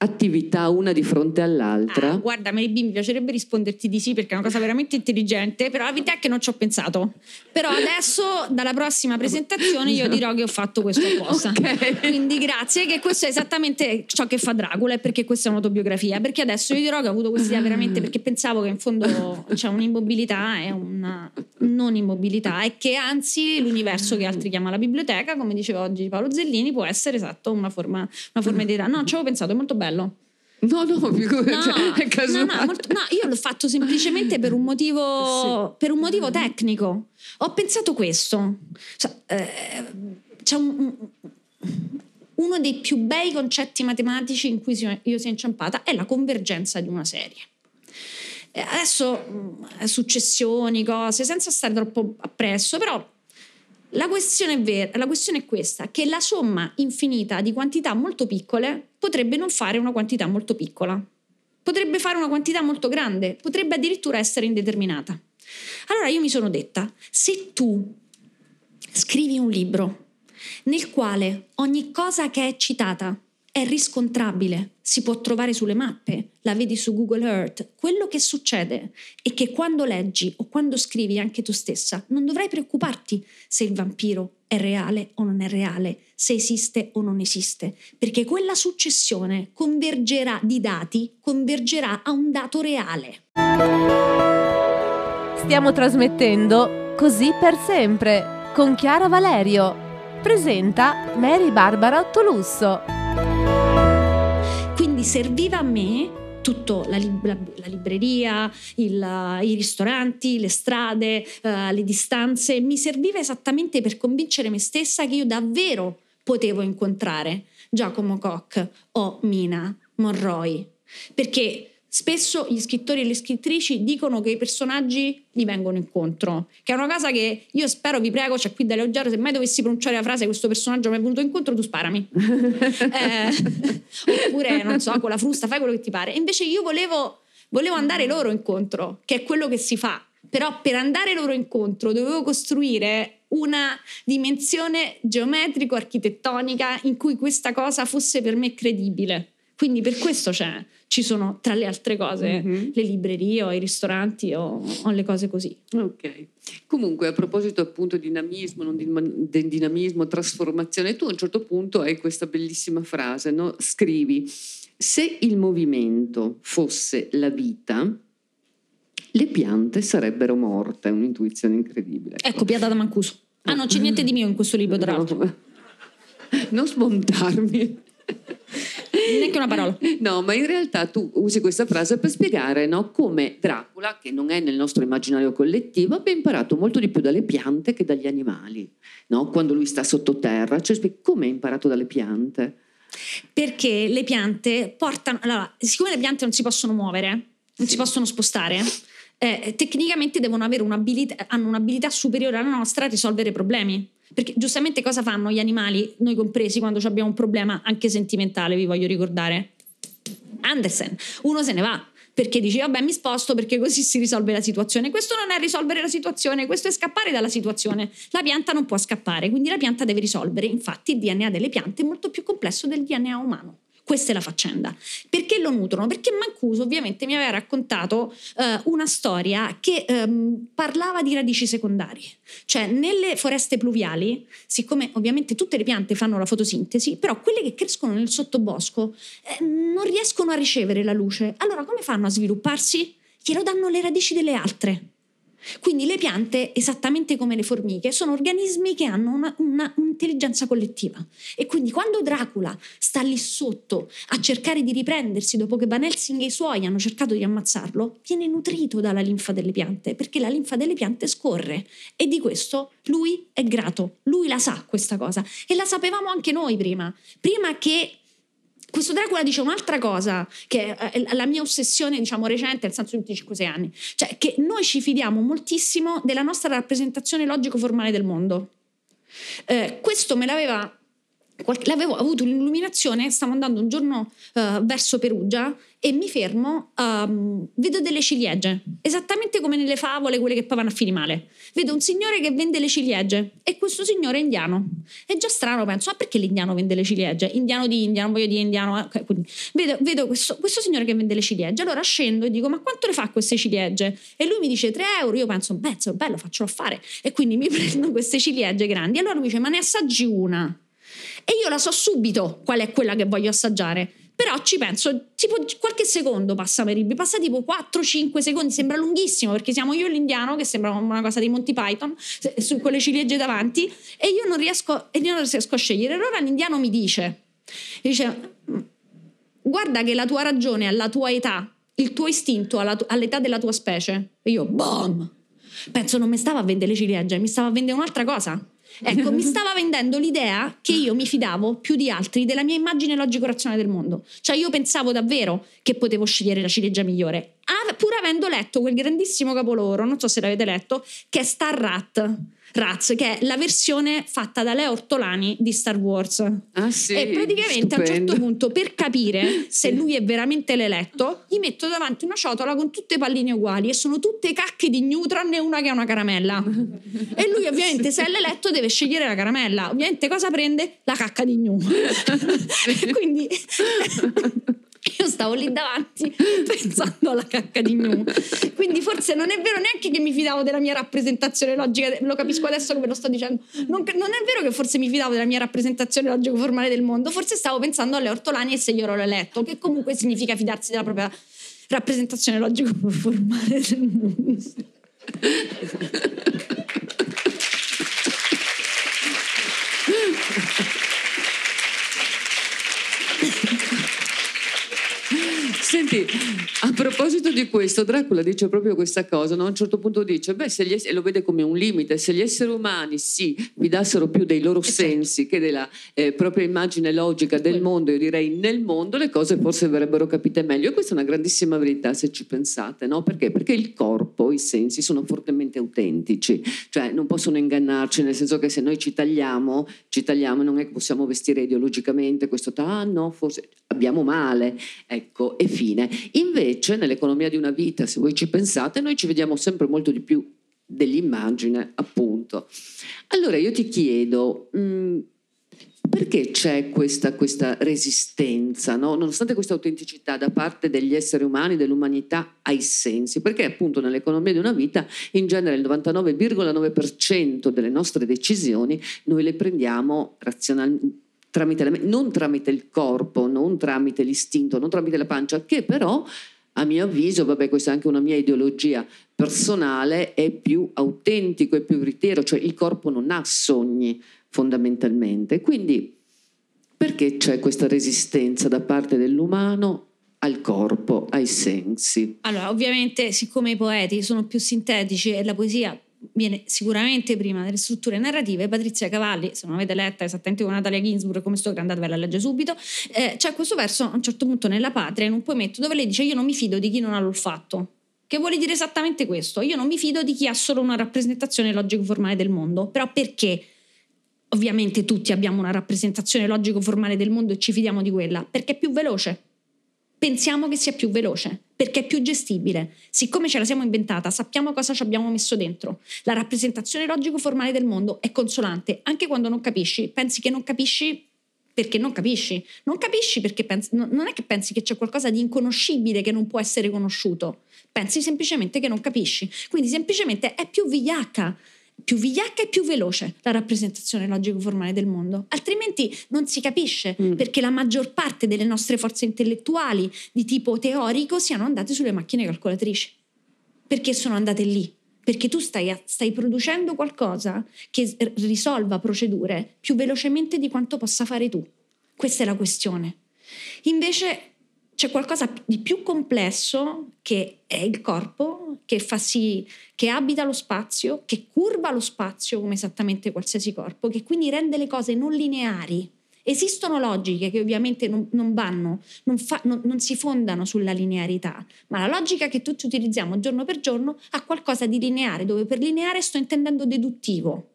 attività una di fronte all'altra?
Ah, guarda, Mary mi piacerebbe risponderti di sì perché è una cosa veramente intelligente, però la verità è che non ci ho pensato. Però adesso, dalla prossima presentazione, io dirò che ho fatto questo apposta. Okay. Quindi grazie, che questo è esattamente ciò che fa Dracula e perché questa è un'autobiografia. Perché adesso io dirò che ho avuto questa idea veramente perché pensavo che in fondo c'è un'immobilità e una non immobilità e che anzi l'universo che altri chiamano la biblioteca, come diceva oggi Paolo Zellini, può essere esatto una forma, una forma di idea. No, ci avevo pensato, è molto bello bello.
No, no, [LAUGHS] figurati, no, cioè, è casuale.
No, no, molto, no, io l'ho fatto semplicemente per un motivo, sì. per un motivo tecnico. Ho pensato questo. Cioè, eh, c'è un, uno dei più bei concetti matematici in cui io sia inciampata è la convergenza di una serie. Adesso mm, successioni, cose, senza stare troppo appresso, però la questione, è vera, la questione è questa, che la somma infinita di quantità molto piccole potrebbe non fare una quantità molto piccola, potrebbe fare una quantità molto grande, potrebbe addirittura essere indeterminata. Allora io mi sono detta, se tu scrivi un libro nel quale ogni cosa che è citata è riscontrabile, si può trovare sulle mappe, la vedi su Google Earth. Quello che succede è che quando leggi o quando scrivi anche tu stessa, non dovrai preoccuparti se il vampiro è reale o non è reale, se esiste o non esiste, perché quella successione convergerà di dati, convergerà a un dato reale.
Stiamo trasmettendo Così per sempre con Chiara Valerio. Presenta Mary Barbara Ottolusso.
Serviva a me tutto, la, la, la libreria, il, i ristoranti, le strade, uh, le distanze, mi serviva esattamente per convincere me stessa che io davvero potevo incontrare Giacomo Koch o Mina Monroy. Perché Spesso gli scrittori e le scrittrici dicono che i personaggi gli vengono incontro, che è una cosa che io spero, vi prego, c'è qui da leggero, se mai dovessi pronunciare la frase questo personaggio mi è venuto incontro, tu sparami. [LAUGHS] eh, oppure, non so, con la frusta, fai quello che ti pare. invece io volevo, volevo andare loro incontro, che è quello che si fa. Però per andare loro incontro dovevo costruire una dimensione geometrico-architettonica in cui questa cosa fosse per me credibile. Quindi per questo c'è, ci sono tra le altre cose mm-hmm. le librerie o i ristoranti o, o, le cose così.
Ok. Comunque a proposito appunto di dinamismo, non di, dinamismo, trasformazione, tu a un certo punto hai questa bellissima frase, no? scrivi, se il movimento fosse la vita, le piante sarebbero morte, un'intuizione incredibile.
Ecco, piada da Mancuso. Ah, non c'è niente di mio in questo libro, tra l'altro. No.
Non smontarmi.
Neanche una parola.
No, ma in realtà tu usi questa frase per spiegare no, come Dracula, che non è nel nostro immaginario collettivo, abbia imparato molto di più dalle piante che dagli animali, no? quando lui sta sottoterra. Cioè, come ha imparato dalle piante?
Perché le piante portano... Allora, siccome le piante non si possono muovere, non sì. si possono spostare, eh, tecnicamente un'abilità, hanno un'abilità superiore alla nostra a risolvere problemi. Perché giustamente cosa fanno gli animali, noi compresi, quando abbiamo un problema anche sentimentale, vi voglio ricordare? Andersen, uno se ne va perché dici vabbè mi sposto perché così si risolve la situazione. Questo non è risolvere la situazione, questo è scappare dalla situazione. La pianta non può scappare, quindi la pianta deve risolvere. Infatti il DNA delle piante è molto più complesso del DNA umano. Questa è la faccenda. Perché lo nutrono? Perché Mancuso ovviamente mi aveva raccontato eh, una storia che ehm, parlava di radici secondarie. Cioè nelle foreste pluviali, siccome ovviamente tutte le piante fanno la fotosintesi, però quelle che crescono nel sottobosco eh, non riescono a ricevere la luce. Allora come fanno a svilupparsi? Glielo danno le radici delle altre. Quindi le piante, esattamente come le formiche, sono organismi che hanno una, una, un'intelligenza collettiva. E quindi quando Dracula sta lì sotto a cercare di riprendersi dopo che Van Helsing e i suoi hanno cercato di ammazzarlo, viene nutrito dalla linfa delle piante, perché la linfa delle piante scorre. E di questo lui è grato, lui la sa questa cosa. E la sapevamo anche noi prima. Prima che questo Dracula dice un'altra cosa, che è la mia ossessione, diciamo, recente, nel senso di 5-6 anni, cioè che noi ci fidiamo moltissimo della nostra rappresentazione logico-formale del mondo. Eh, questo me l'aveva l'avevo avuto l'illuminazione, stavo andando un giorno uh, verso Perugia e mi fermo, um, vedo delle ciliegie, esattamente come nelle favole, quelle che poi vanno a finire male. Vedo un signore che vende le ciliegie e questo signore è indiano. È già strano, penso, ah perché l'indiano vende le ciliegie? Indiano di India, non voglio dire indiano. Eh, okay, vedo, vedo questo, questo, signore che vende le ciliegie, allora scendo e dico ma quanto le fa queste ciliegie? E lui mi dice 3 euro, io penso, beh, bello, faccelo fare. E quindi mi [LAUGHS] prendo queste ciliegie grandi. Allora mi dice ma ne assaggi una? E io la so subito qual è quella che voglio assaggiare. Però ci penso, tipo qualche secondo passa Meribbi, passa tipo 4-5 secondi, sembra lunghissimo perché siamo io e l'indiano che sembra una cosa di Monty Python, su quelle ciliegie davanti, e io non riesco, io non riesco a scegliere. Allora l'indiano mi dice, dice, guarda che la tua ragione alla tua età, il tuo istinto tu- all'età della tua specie. E io, boom! Penso non mi stava a vendere le ciliegie, mi stava a vendere un'altra cosa. Ecco, mi [LAUGHS] stava vendendo l'idea che io mi fidavo più di altri della mia immagine logico-razionale del mondo. Cioè io pensavo davvero che potevo scegliere la ciliegia migliore, pur avendo letto quel grandissimo capolavoro, non so se l'avete letto, che è Star Rat Raz, che è la versione fatta da Leo Ortolani di Star Wars.
Ah, sì,
e praticamente
stupendo.
a un certo punto, per capire [LAUGHS] se lui è veramente l'eletto, gli metto davanti una ciotola con tutte palline uguali e sono tutte cacche di new, tranne una che è una caramella. e lui, ovviamente, se è l'eletto, deve scegliere la caramella. Ovviamente, cosa prende? La cacca di new. [LAUGHS] [LAUGHS] Quindi. Io stavo lì davanti [LAUGHS] pensando alla cacca di Gnu. Quindi forse non è vero neanche che mi fidavo della mia rappresentazione logica, lo capisco adesso come lo sto dicendo. Non, non è vero che forse mi fidavo della mia rappresentazione logico-formale del mondo, forse stavo pensando alle ortolani e se io ero l'eletto, che comunque significa fidarsi della propria rappresentazione logico-formale del mondo. [LAUGHS]
Senti, a proposito di questo, Dracula dice proprio questa cosa, no? a un certo punto dice, beh, se esseri, e lo vede come un limite, se gli esseri umani si fidassero più dei loro
Esatto.
sensi che della eh, propria immagine logica del mondo, io direi nel mondo, le cose forse verrebbero capite meglio. E questa è una grandissima verità se ci pensate, no? Perché? Perché il corpo, i sensi sono fortemente autentici, cioè non possono ingannarci, nel senso che se noi ci tagliamo, ci tagliamo, non è che possiamo vestire ideologicamente questo, ah no, forse abbiamo male, ecco, e fine. Invece nell'economia di una vita, se voi ci pensate, noi ci vediamo sempre molto di più dell'immagine, appunto. Allora io ti chiedo, mh, perché c'è questa, questa resistenza, no? nonostante questa autenticità da parte degli esseri umani, dell'umanità ai sensi? Perché appunto nell'economia di una vita in genere il 99,9% delle nostre decisioni noi le prendiamo razionalmente tramite la, non tramite il corpo, non tramite l'istinto, non tramite la pancia, che però a mio avviso, vabbè questa è anche una mia ideologia personale, è più autentico, è più veritiero, cioè il corpo non ha sogni fondamentalmente. Quindi perché c'è questa resistenza da parte dell'umano al corpo, ai sensi?
Allora, ovviamente, siccome i poeti sono più sintetici e la poesia viene sicuramente prima delle strutture narrative, Patrizia Cavalli, se non avete letta esattamente come Natalia Ginsburg, come sto andatevela a leggere subito, eh, c'è questo verso a un certo punto nella Patria, in un poemetto, dove lei dice io non mi fido di chi non ha l'olfatto. Che vuole dire esattamente questo? Io non mi fido di chi ha solo una rappresentazione logico-formale del mondo. Però perché? Ovviamente tutti abbiamo una rappresentazione logico-formale del mondo e ci fidiamo di quella, perché è più veloce. Pensiamo che sia più veloce, perché è più gestibile. Siccome ce la siamo inventata, sappiamo cosa ci abbiamo messo dentro. La rappresentazione logico-formale del mondo è consolante, anche quando non capisci. Pensi che non capisci perché non capisci. Non capisci perché pensi, non è che pensi che c'è qualcosa di inconoscibile che non può essere conosciuto. Pensi semplicemente che non capisci. Quindi semplicemente è più vigliacca più vigliacca e più veloce la rappresentazione logico-formale del mondo. Altrimenti non si capisce mm. perché la maggior parte delle nostre forze intellettuali di tipo teorico siano andate sulle macchine calcolatrici. Perché sono andate lì? perché tu stai, stai, producendo qualcosa che risolva procedure più velocemente di quanto possa fare tu. Questa è la questione. Invece c'è qualcosa di più complesso che è il corpo, che fa sì, che abita lo spazio, che curva lo spazio come esattamente qualsiasi corpo, che quindi rende le cose non lineari Esistono logiche che ovviamente non, non vanno, non, fa, non, non, si fondano sulla linearità, ma la logica che tutti utilizziamo giorno per giorno ha qualcosa di lineare, dove per lineare sto intendendo deduttivo.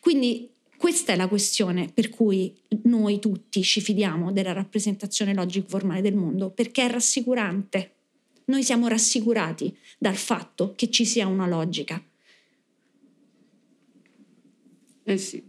Quindi questa è la questione per cui noi tutti ci fidiamo della rappresentazione logico-formale del mondo, perché è rassicurante. Noi siamo rassicurati dal fatto che ci sia una logica.
Eh sì,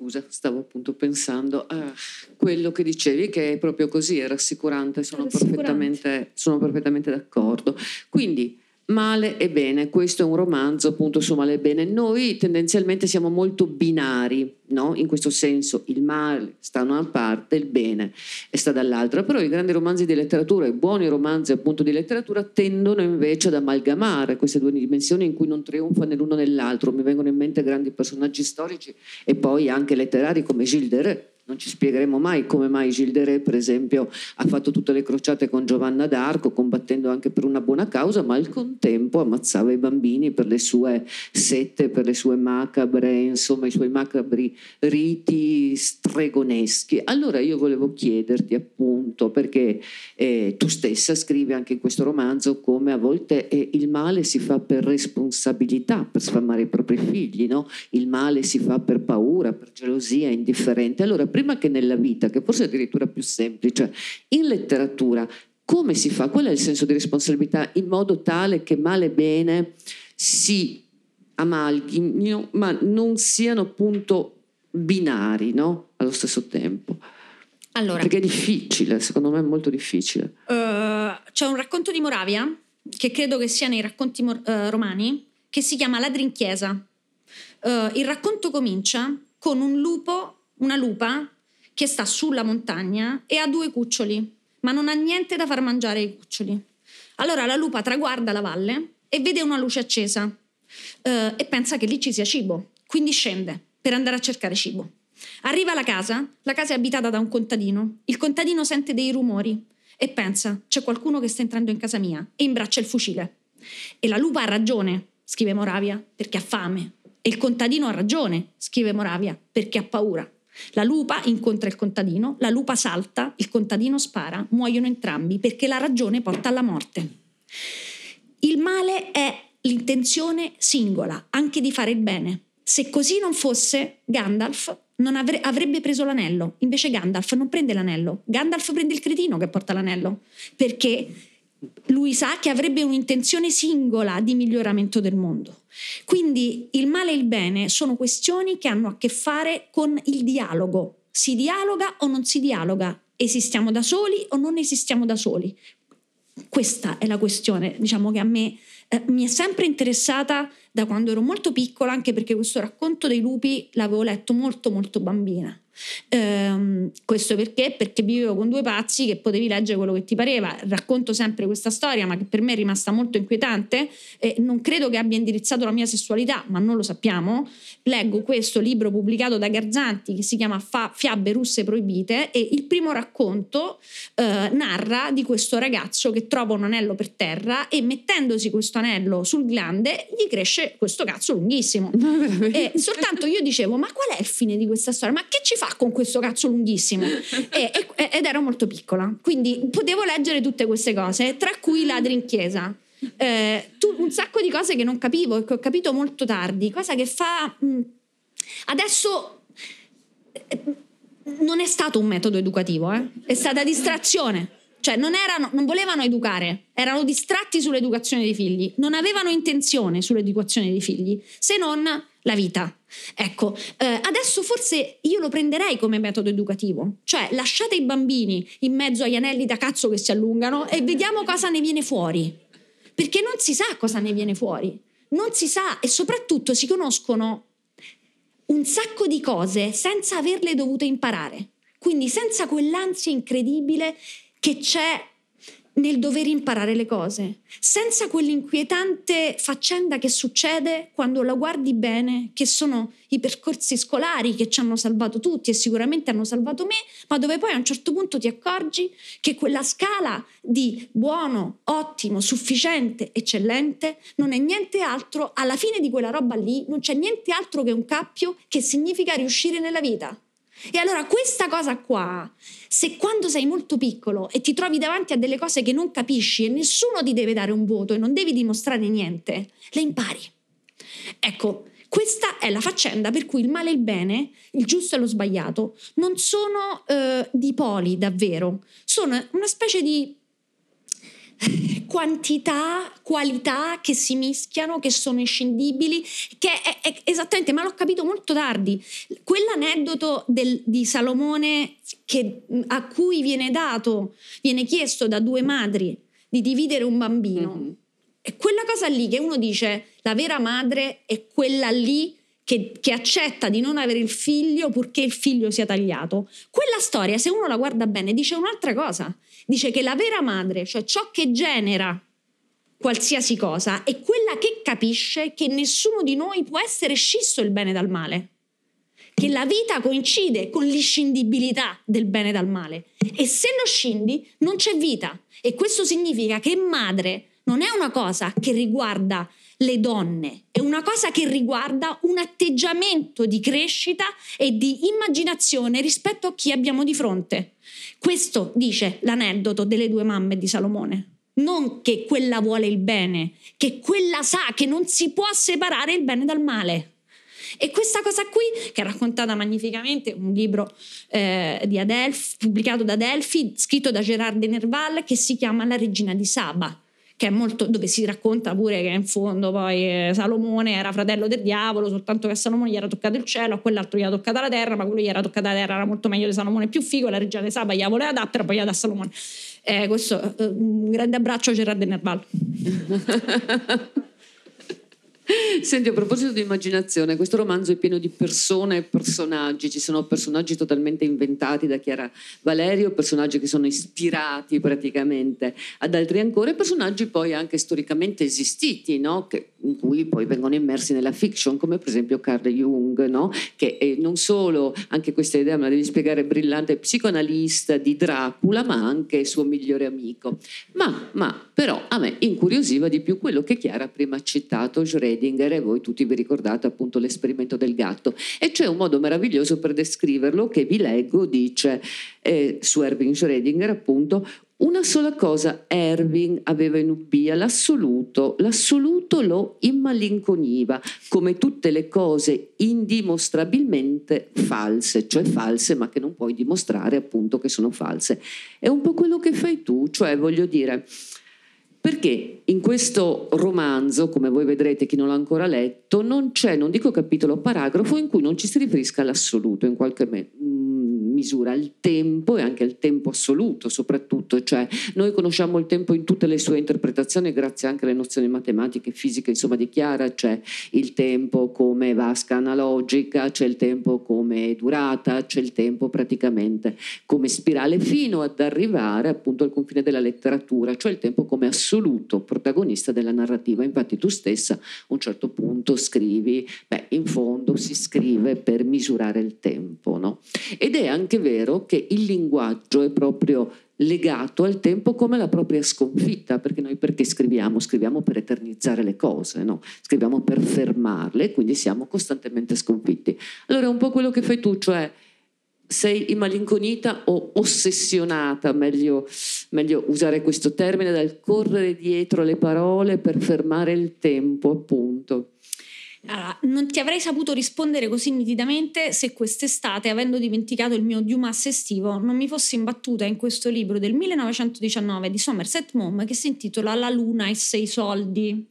scusa, stavo appunto pensando a quello che dicevi che è proprio così, è rassicurante, sono, rassicurante. Perfettamente, sono perfettamente d'accordo. Quindi Male e bene, questo è un romanzo appunto su male e bene. Noi tendenzialmente siamo molto binari, no? in questo senso il male sta da una parte, il bene sta dall'altra, però i grandi romanzi di letteratura, i buoni romanzi appunto di letteratura tendono invece ad amalgamare queste due dimensioni in cui non trionfa né l'uno né l'altro. Mi vengono in mente grandi personaggi storici e poi anche letterari come Gilles de Ré, non ci spiegheremo mai come mai Gilles de Ré, per esempio, ha fatto tutte le crociate con Giovanna d'Arco, combattendo anche per una buona causa, ma al contempo ammazzava i bambini per le sue sette, per le sue macabre, insomma, i suoi macabri riti stregoneschi. Allora io volevo chiederti appunto, perché eh, tu stessa scrivi anche in questo romanzo come a volte eh, il male si fa per responsabilità, per sfamare i propri figli, no? il male si fa per paura, per gelosia, indifferente. Allora, prima che nella vita, che forse è addirittura più semplice, in letteratura come si fa? Qual è il senso di responsabilità in modo tale che male e bene si amalghino, ma non siano appunto binari no? allo stesso tempo?
Allora,
Perché è difficile, secondo me è molto difficile.
Uh, c'è un racconto di Moravia, che credo che sia nei racconti uh, romani, che si chiama Ladri in chiesa. Uh, il racconto comincia con un lupo una lupa che sta sulla montagna e ha due cuccioli, ma non ha niente da far mangiare ai cuccioli. Allora la lupa traguarda la valle e vede una luce accesa eh, e pensa che lì ci sia cibo, quindi scende per andare a cercare cibo. Arriva alla casa, la casa è abitata da un contadino, il contadino sente dei rumori e pensa c'è qualcuno che sta entrando in casa mia e imbraccia il fucile. E la lupa ha ragione, scrive Moravia, perché ha fame. E il contadino ha ragione, scrive Moravia, perché ha paura. La lupa incontra il contadino, la lupa salta, il contadino spara, muoiono entrambi perché la ragione porta alla morte. Il male è l'intenzione singola, anche di fare il bene. Se così non fosse, Gandalf non avre- avrebbe preso l'anello. Invece Gandalf non prende l'anello. Gandalf prende il cretino che porta l'anello. Perché lui sa che avrebbe un'intenzione singola di miglioramento del mondo. Quindi il male e il bene sono questioni che hanno a che fare con il dialogo. Si dialoga o non si dialoga? Esistiamo da soli o non esistiamo da soli? Questa è la questione, diciamo che a me eh, mi è sempre interessata da quando ero molto piccola, anche perché questo racconto dei lupi l'avevo letto molto molto bambina. Ehm, questo perché? Perché vivevo con due pazzi che potevi leggere quello che ti pareva. Racconto sempre questa storia, ma che per me è rimasta molto inquietante. E non credo che abbia indirizzato la mia sessualità, ma non lo sappiamo. Leggo questo libro pubblicato da Garzanti che si chiama Fa- Fiabe russe proibite e il primo racconto eh, narra di questo ragazzo che trova un anello per terra e mettendosi questo anello sul glande gli cresce questo cazzo lunghissimo. [LAUGHS] e soltanto io dicevo, ma qual è il fine di questa storia? Ma che ci fa con questo cazzo lunghissimo? e, e, ed ero molto piccola, quindi potevo leggere tutte queste cose, tra cui Ladri in chiesa. Eh, tu, un sacco di cose che non capivo e che ho capito molto tardi, cosa che fa... Mh, mm, adesso... Eh, non è stato un metodo educativo, eh? è stata distrazione. Cioè non, erano, non volevano educare, erano distratti sull'educazione dei figli, non avevano intenzione sull'educazione dei figli, se non la vita. Ecco, eh, adesso forse io lo prenderei come metodo educativo, cioè lasciate i bambini in mezzo agli anelli da cazzo che si allungano e vediamo cosa ne viene fuori, perché non si sa cosa ne viene fuori, non si sa e soprattutto si conoscono un sacco di cose senza averle dovute imparare, quindi senza quell'ansia incredibile che c'è nel dover imparare le cose, senza quell'inquietante faccenda che succede quando la guardi bene, che sono i percorsi scolari che ci hanno salvato tutti e sicuramente hanno salvato me, ma dove poi a un certo punto ti accorgi che quella scala di buono, ottimo, sufficiente, eccellente non è niente altro, alla fine di quella roba lì non c'è niente altro che un cappio che significa riuscire nella vita. E allora questa cosa qua, se quando sei molto piccolo e ti trovi davanti a delle cose che non capisci e nessuno ti deve dare un voto e non devi dimostrare niente, le impari. Ecco, questa è la faccenda per cui il male e il bene, il giusto e lo sbagliato, non sono eh, dipoli davvero, sono una specie di quantità, qualità che si mischiano, che sono inscindibili, che è, è esattamente, ma l'ho capito molto tardi. Quell'aneddoto del, di Salomone che, a cui viene dato, viene chiesto da due madri di dividere un bambino, mm-hmm. è quella cosa lì che uno dice la vera madre è quella lì che, che, accetta di non avere il figlio purché il figlio sia tagliato. Quella storia, se uno la guarda bene, dice un'altra cosa. Dice che la vera madre, cioè ciò che genera qualsiasi cosa, è quella che capisce che nessuno di noi può essere scisso il bene dal male. Che la vita coincide con l'inscindibilità del bene dal male. E se lo scindi, non c'è vita. E questo significa che madre non è una cosa che riguarda le donne, è una cosa che riguarda un atteggiamento di crescita e di immaginazione rispetto a chi abbiamo di fronte. Questo dice l'aneddoto delle due mamme di Salomone. Non che quella vuole il bene, che quella sa che non si può separare il bene dal male. E questa cosa qui, che è raccontata magnificamente, un libro eh, Adelphi, pubblicato da Adelphi, scritto da Gerard de Nerval, che si chiama La regina di Saba che è molto, dove si racconta pure che in fondo poi eh, Salomone era fratello del diavolo, soltanto che a Salomone gli era toccato il cielo, a quell'altro gli era toccata la terra, ma quello gli era toccata la terra era molto meglio di Salomone più figo, la regina di Saba gli voleva dare, però poi gli ha dato Salomone. Eh, questo, eh, un grande abbraccio Gerard de Nerval. [LAUGHS]
Senti, a proposito di immaginazione, questo romanzo è pieno di persone e personaggi, ci sono personaggi totalmente inventati da Chiara Valerio, personaggi che sono ispirati praticamente ad altri ancora e personaggi poi anche storicamente esistiti, no? che, in cui poi vengono immersi nella fiction, come per esempio Carl Jung, no? che è non solo, anche questa idea me la devi spiegare, brillante psicoanalista di Dracula, ma anche suo migliore amico. Ma, ma però a me incuriosiva di più quello che Chiara prima ha citato, Schrödinger e voi tutti vi ricordate appunto l'esperimento del gatto e c'è un modo meraviglioso per descriverlo che vi leggo, dice eh, su Erwin Schrödinger appunto una sola cosa Erwin aveva in ubbia, l'assoluto. L'assoluto lo immalinconiva, come tutte le cose indimostrabilmente false, cioè false ma che non puoi dimostrare appunto che sono false. È un po' quello che fai tu, cioè voglio dire, perché in questo romanzo, come voi vedrete chi non l'ha ancora letto, non c'è, non dico capitolo o paragrafo, in cui non ci si riferisca all'assoluto in qualche misura, al tempo e anche al tempo assoluto soprattutto, cioè noi conosciamo il tempo in tutte le sue interpretazioni grazie anche alle nozioni matematiche fisiche, insomma di Chiara, c'è il tempo come vasca analogica, c'è il tempo come durata, c'è il tempo praticamente come spirale, fino ad arrivare appunto al confine della letteratura, cioè il tempo come assoluto protagonista della narrativa. Infatti tu stessa a un certo punto scrivi, beh, in fondo si scrive per misurare il tempo, no? Ed è anche vero che il linguaggio è proprio legato al tempo come la propria sconfitta, perché noi perché scriviamo? Scriviamo per eternizzare le cose, no? scriviamo per fermarle, quindi siamo costantemente sconfitti. Allora è un po' quello che fai tu, cioè sei immalinconita o ossessionata, meglio, meglio, usare questo termine, dal correre dietro le parole per fermare il tempo, appunto.
Allora, non ti avrei saputo rispondere così nitidamente se quest'estate, avendo dimenticato il mio Dumas estivo, non mi fossi imbattuta in questo libro del 1919 di Somerset Maugham che si intitola La luna e sei soldi.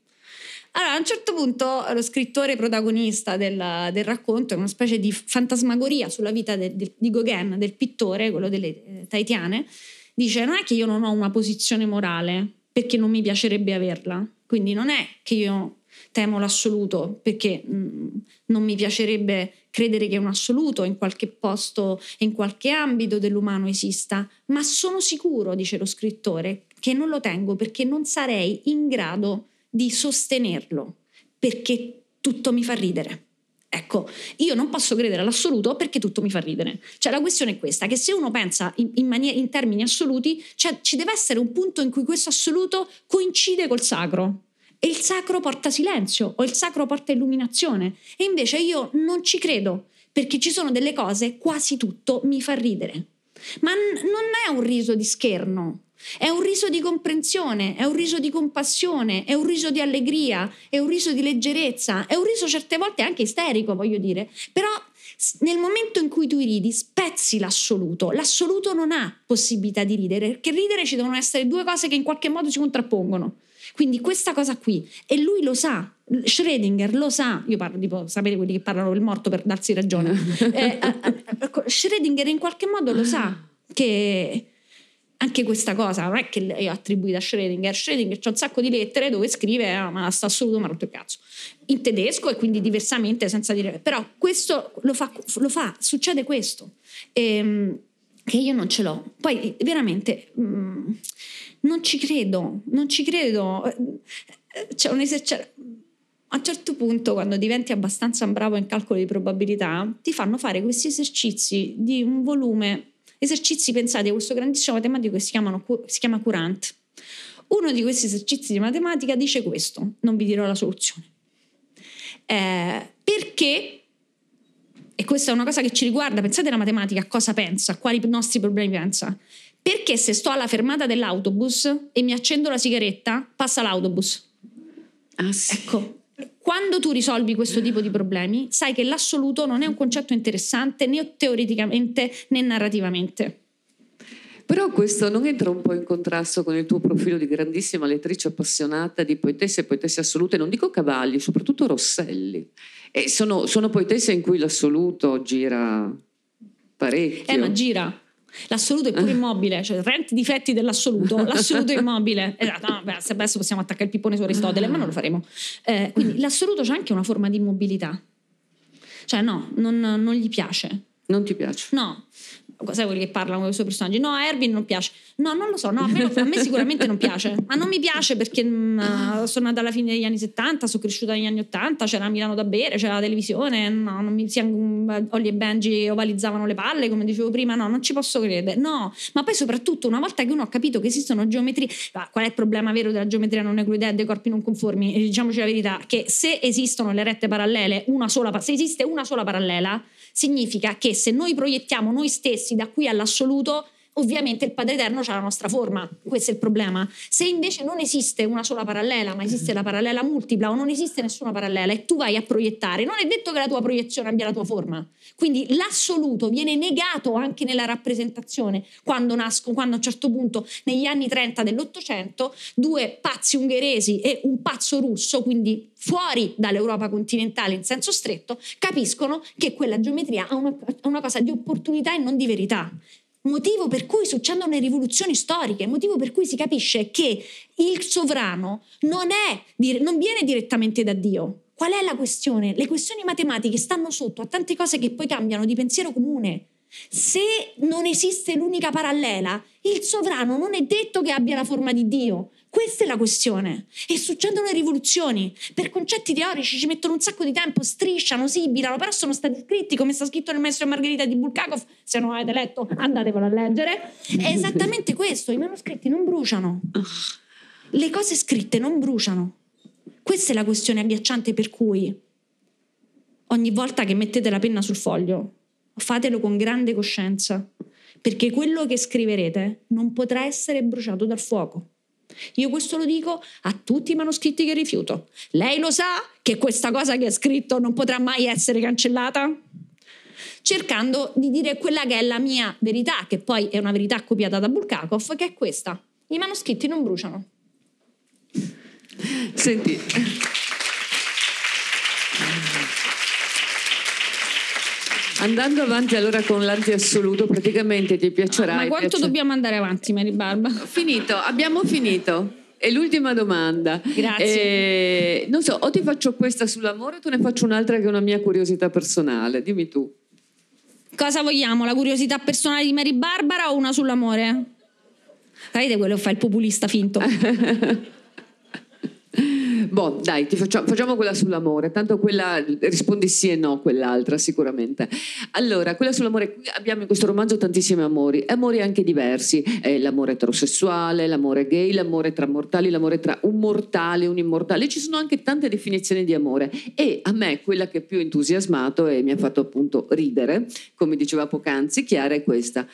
Allora, a un certo punto lo scrittore protagonista del, del racconto è una specie di fantasmagoria sulla vita de, de, di Gauguin, del pittore, quello delle eh, Taitiane, dice non è che io non ho una posizione morale perché non mi piacerebbe averla, quindi non è che io temo l'assoluto perché mh, mm, non mi piacerebbe credere che un assoluto in qualche posto, in qualche ambito dell'umano esista, ma sono sicuro, dice lo scrittore, che non lo tengo perché non sarei in grado di sostenerlo, perché tutto mi fa ridere. Ecco, io non posso credere all'assoluto perché tutto mi fa ridere. Cioè la questione è questa, che se uno pensa in, in, maniera, in termini assoluti, cioè, ci deve essere un punto in cui questo assoluto coincide col sacro. E il sacro porta silenzio o il sacro porta illuminazione. E invece io non ci credo perché ci sono delle cose, quasi tutto mi fa ridere. Ma n- non è un riso di scherno, è un riso di comprensione, è un riso di compassione, è un riso di allegria, è un riso di leggerezza, è un riso certe volte anche isterico, voglio dire. Però nel momento in cui tu ridi, spezzi l'assoluto. L'assoluto non ha possibilità di ridere, perché ridere ci devono essere due cose che in qualche modo si contrappongono. Quindi questa cosa qui, e lui lo sa, Schrödinger lo sa, io parlo tipo, sapete quelli che parlano del morto per darsi ragione, [LAUGHS] eh, eh, eh, Schrödinger in qualche modo lo sa che anche questa cosa non è che è attribuita a Schrödinger. Schrödinger c'ha un sacco di lettere dove scrive ah, ma sta assoluto ma rotto il cazzo. In tedesco e quindi diversamente senza dire però questo lo fa, lo fa succede questo. Ehm, che io non ce l'ho. Poi veramente mh, mm, non ci credo non ci credo c'è un esercizio a un certo punto, quando diventi abbastanza bravo in calcolo di probabilità, ti fanno fare questi esercizi di un volume esercizi pensati a questo grandissimo matematico che si, chiamano, si chiama Courant. Uno di questi esercizi di matematica dice questo, non vi dirò la soluzione. Eh, perché, e questa è una cosa che ci riguarda, pensate alla matematica, a cosa pensa, a quali nostri problemi pensa. Perché se sto alla fermata dell'autobus e mi accendo la sigaretta, passa l'autobus.
Ah, sì.
Ecco, quando tu risolvi questo tipo di problemi, sai che l'assoluto non è un concetto interessante né teoreticamente né narrativamente.
Però questo non entra un po' in contrasto con il tuo profilo di grandissima lettrice appassionata di poetesse e poetesse assolute, non dico cavalli, soprattutto Rosselli. E sono, sono poetesse in cui l'assoluto gira parecchio.
Eh, ma gira. L'assoluto è pure immobile, cioè rent difetti dell'assoluto, [LAUGHS] l'assoluto è immobile. Esatto, no, beh, adesso possiamo attaccare il pippone su Aristotele, ma non lo faremo. Eh, quindi l'assoluto c'è anche una forma di immobilità. Cioè no, non, non gli piace.
Non ti piace?
No, sai quelli che parlano con i suoi personaggi? No, a Erwin non piace. No, non lo so, no, a, me, a me [LAUGHS] sicuramente non piace. Ma non mi piace perché mh, mm, sono nata alla fine degli anni 70, sono cresciuta negli anni 80, c'era Milano da bere, c'era la televisione, no, non mi, sia, Olli e Benji ovalizzavano le palle, come dicevo prima, no, non ci posso credere. No, ma poi soprattutto una volta che uno ha capito che esistono geometrie, qual è il problema vero della geometria non euclidea dei corpi non conformi? Diciamoci la verità, che se esistono le rette parallele, una sola, se esiste una sola parallela, significa che se noi proiettiamo noi stessi da qui all'assoluto, ovviamente il Padre Eterno ha la nostra forma, questo è il problema. Se invece non esiste una sola parallela, ma esiste la parallela multipla o non esiste nessuna parallela e tu vai a proiettare, non è detto che la tua proiezione abbia la tua forma. Quindi l'assoluto viene negato anche nella rappresentazione quando nascono, quando a un certo punto negli anni 30 dell'Ottocento due pazzi ungheresi e un pazzo russo, quindi fuori dall'Europa continentale in senso stretto, capiscono che quella geometria ha una, una cosa di opportunità e non di verità motivo per cui succedono le rivoluzioni storiche, motivo per cui si capisce che il sovrano non, è, non viene direttamente da Dio. Qual è la questione? Le questioni matematiche stanno sotto a tante cose che poi cambiano di pensiero comune. Se non esiste l'unica parallela, il sovrano non è detto che abbia la forma di Dio, questa è la questione. E succedono le rivoluzioni. Per concetti teorici ci mettono un sacco di tempo, strisciano, sibilano, però sono stati scritti come sta scritto nel Maestro e Margherita di Bulgakov. Se non avete letto, andatevelo a leggere. È esattamente questo: i manoscritti non bruciano. Le cose scritte non bruciano. Questa è la questione agghiacciante per cui ogni volta che mettete la penna sul foglio, fatelo con grande coscienza, perché quello che scriverete non potrà essere bruciato dal fuoco. Io questo lo dico a tutti i manoscritti che rifiuto. Lei lo sa che questa cosa che ha scritto non potrà mai essere cancellata? Cercando di dire quella che è la mia verità, che poi è una verità copiata da Bulgakov, che è questa. I manoscritti non bruciano.
Senti. Andando avanti allora con l'anti-assoluto, praticamente ti piacerà.
Ma quanto
piace...
dobbiamo andare avanti, Mary Barba?
Finito, abbiamo finito. E l'ultima domanda.
Grazie.
Eh, non so, o ti faccio questa sull'amore o te ne faccio un'altra che è una mia curiosità personale. Dimmi tu.
Cosa vogliamo? La curiosità personale di Mary Barbara o una sull'amore? Sapete quello che fa il populista finto? [LAUGHS]
Boh, dai, facciamo, facciamo, quella sull'amore, tanto quella rispondi sì e no, quell'altra sicuramente. Allora, quella sull'amore, abbiamo in questo romanzo tantissimi amori, amori anche diversi, eh, l'amore eterosessuale, l'amore gay, l'amore tra mortali, l'amore tra un mortale e un immortale, ci sono anche tante definizioni di amore e a me quella che più entusiasmato e mi ha fatto appunto ridere, come diceva poc'anzi, Chiara, è questa.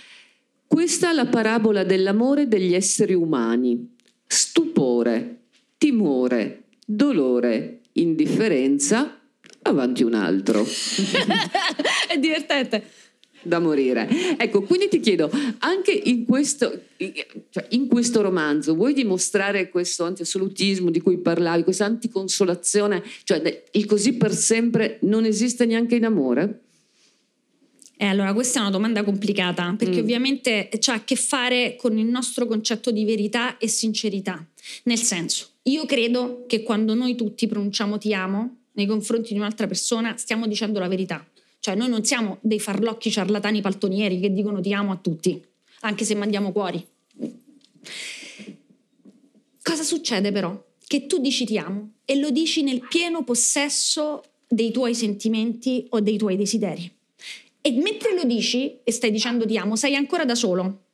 Questa è la parabola dell'amore degli esseri umani. Stupore, timore, dolore, indifferenza, avanti un altro. [LAUGHS]
È divertente.
Da morire. Ecco, quindi ti chiedo, anche in questo, cioè in questo romanzo, vuoi dimostrare questo antiassolutismo di cui parlavi, questa anticonsolazione, cioè il così per sempre non esiste neanche in amore?
Eh, allora, questa è una domanda complicata perché mm. ovviamente c'ha a che fare con il nostro concetto di verità e sincerità. Nel senso, io credo che quando noi tutti pronunciamo ti amo nei confronti di un'altra persona, stiamo dicendo la verità. Cioè noi non siamo dei farlocchi ciarlatani paltonieri che dicono ti amo a tutti, anche se mandiamo cuori. Cosa succede però? Che tu dici ti amo e lo dici nel pieno possesso dei tuoi sentimenti o dei tuoi desideri. E mentre lo dici e stai dicendo ti amo, sei ancora da solo,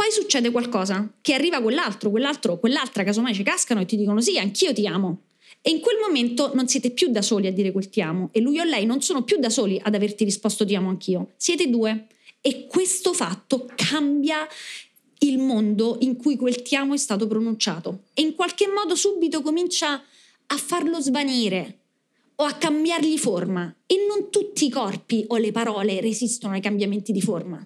poi succede qualcosa, che arriva quell'altro, quell'altro, quell'altra, casomai ci cascano e ti dicono sì, anch'io ti amo. E in quel momento non siete più da soli a dire quel ti amo e lui o lei non sono più da soli ad averti risposto ti amo anch'io. Siete due. E questo fatto cambia il mondo in cui quel ti amo è stato pronunciato e in qualche modo subito comincia a farlo svanire o a cambiargli forma. E non tutti i corpi o le parole resistono ai cambiamenti di forma.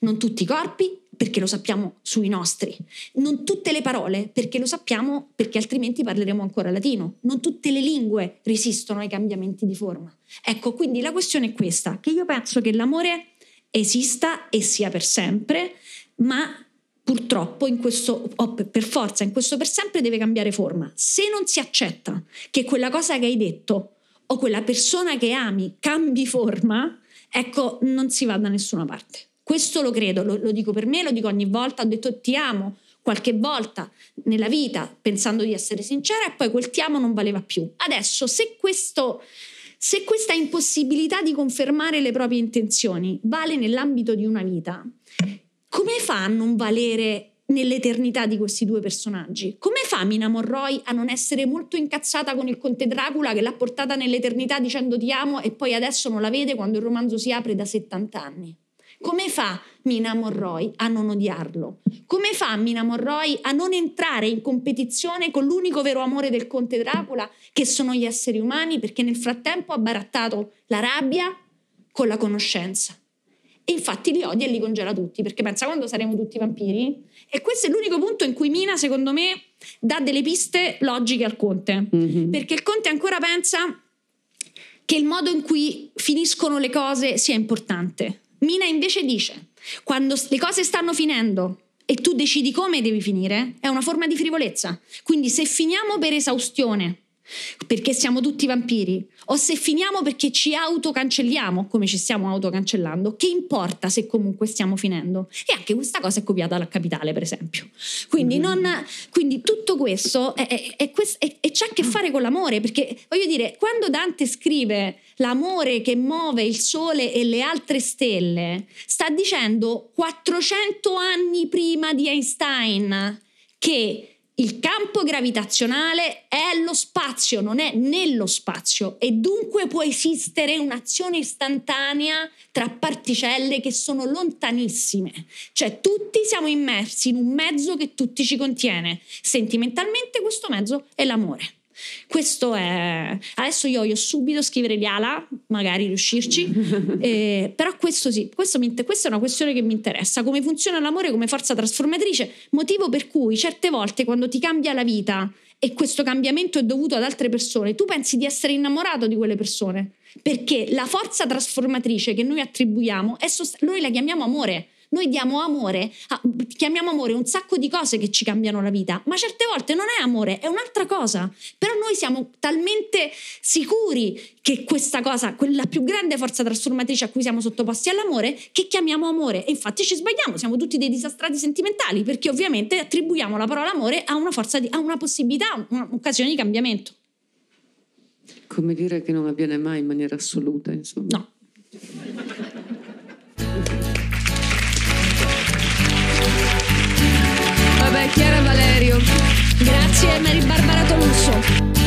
Non tutti i corpi perché lo sappiamo sui nostri. Non tutte le parole, perché lo sappiamo perché altrimenti parleremo ancora latino. Non tutte le lingue resistono ai cambiamenti di forma. Ecco, quindi la questione è questa, che io penso che l'amore esista e sia per sempre, ma purtroppo in questo, oh, per forza, in questo per sempre deve cambiare forma. Se non si accetta che quella cosa che hai detto o quella persona che ami cambi forma, ecco, non si va da nessuna parte. Questo lo credo, lo, lo dico per me, lo dico ogni volta, ho detto ti amo qualche volta nella vita pensando di essere sincera e poi quel ti amo non valeva più. Adesso se questo se questa impossibilità di confermare le proprie intenzioni vale nell'ambito di una vita, come fa a non valere nell'eternità di questi due personaggi? Come fa Mina Morroy a non essere molto incazzata con il conte Dracula che l'ha portata nell'eternità dicendo ti amo e poi adesso non la vede quando il romanzo si apre da 70 anni? Come fa Mina Morroy a non odiarlo? Come fa Mina Morroy a non entrare in competizione con l'unico vero amore del conte Dracula, che sono gli esseri umani, perché nel frattempo ha barattato la rabbia con la conoscenza? E infatti li odia e li congela tutti, perché pensa quando saremo tutti vampiri? E questo è l'unico punto in cui Mina, secondo me, dà delle piste logiche al conte. Mm-hmm. Perché il conte ancora pensa che il modo in cui finiscono le cose sia importante. Mina invece dice, quando le cose stanno finendo e tu decidi come devi finire, è una forma di frivolezza. Quindi se finiamo per esaustione, perché siamo tutti vampiri, o se finiamo perché ci autocancelliamo, come ci stiamo autocancellando, che importa se comunque stiamo finendo? E anche questa cosa è copiata dalla capitale, per esempio. Quindi, mm. non, quindi tutto questo è, è, è, e c'è a che fare con l'amore, perché voglio dire, quando Dante scrive l'amore che muove il sole e le altre stelle, sta dicendo 400 anni prima di Einstein che il campo gravitazionale è lo spazio, non è nello spazio e dunque può esistere un'azione istantanea tra particelle che sono lontanissime. Cioè tutti siamo immersi in un mezzo che tutti ci contiene. Sentimentalmente questo mezzo è l'amore. Questo è... Adesso io voglio subito scrivere gli ala, magari riuscirci, [LAUGHS] eh, però questo sì, questo mi, questa è una questione che mi interessa, come funziona l'amore come forza trasformatrice, motivo per cui certe volte quando ti cambia la vita e questo cambiamento è dovuto ad altre persone, tu pensi di essere innamorato di quelle persone, perché la forza trasformatrice che noi attribuiamo, è sost- noi la chiamiamo amore noi diamo amore, a, chiamiamo amore un sacco di cose che ci cambiano la vita, ma certe volte non è amore, è un'altra cosa. Però noi siamo talmente sicuri che questa cosa, quella più grande forza trasformatrice a cui siamo sottoposti all'amore, che chiamiamo amore. E infatti ci sbagliamo, siamo tutti dei disastrati sentimentali, perché ovviamente attribuiamo la parola amore a una forza, di, a una possibilità, un'occasione di cambiamento.
Come dire che non avviene mai in maniera assoluta, insomma.
No.
Chiara Valerio.
Grazie Mary Barbara Tolusso.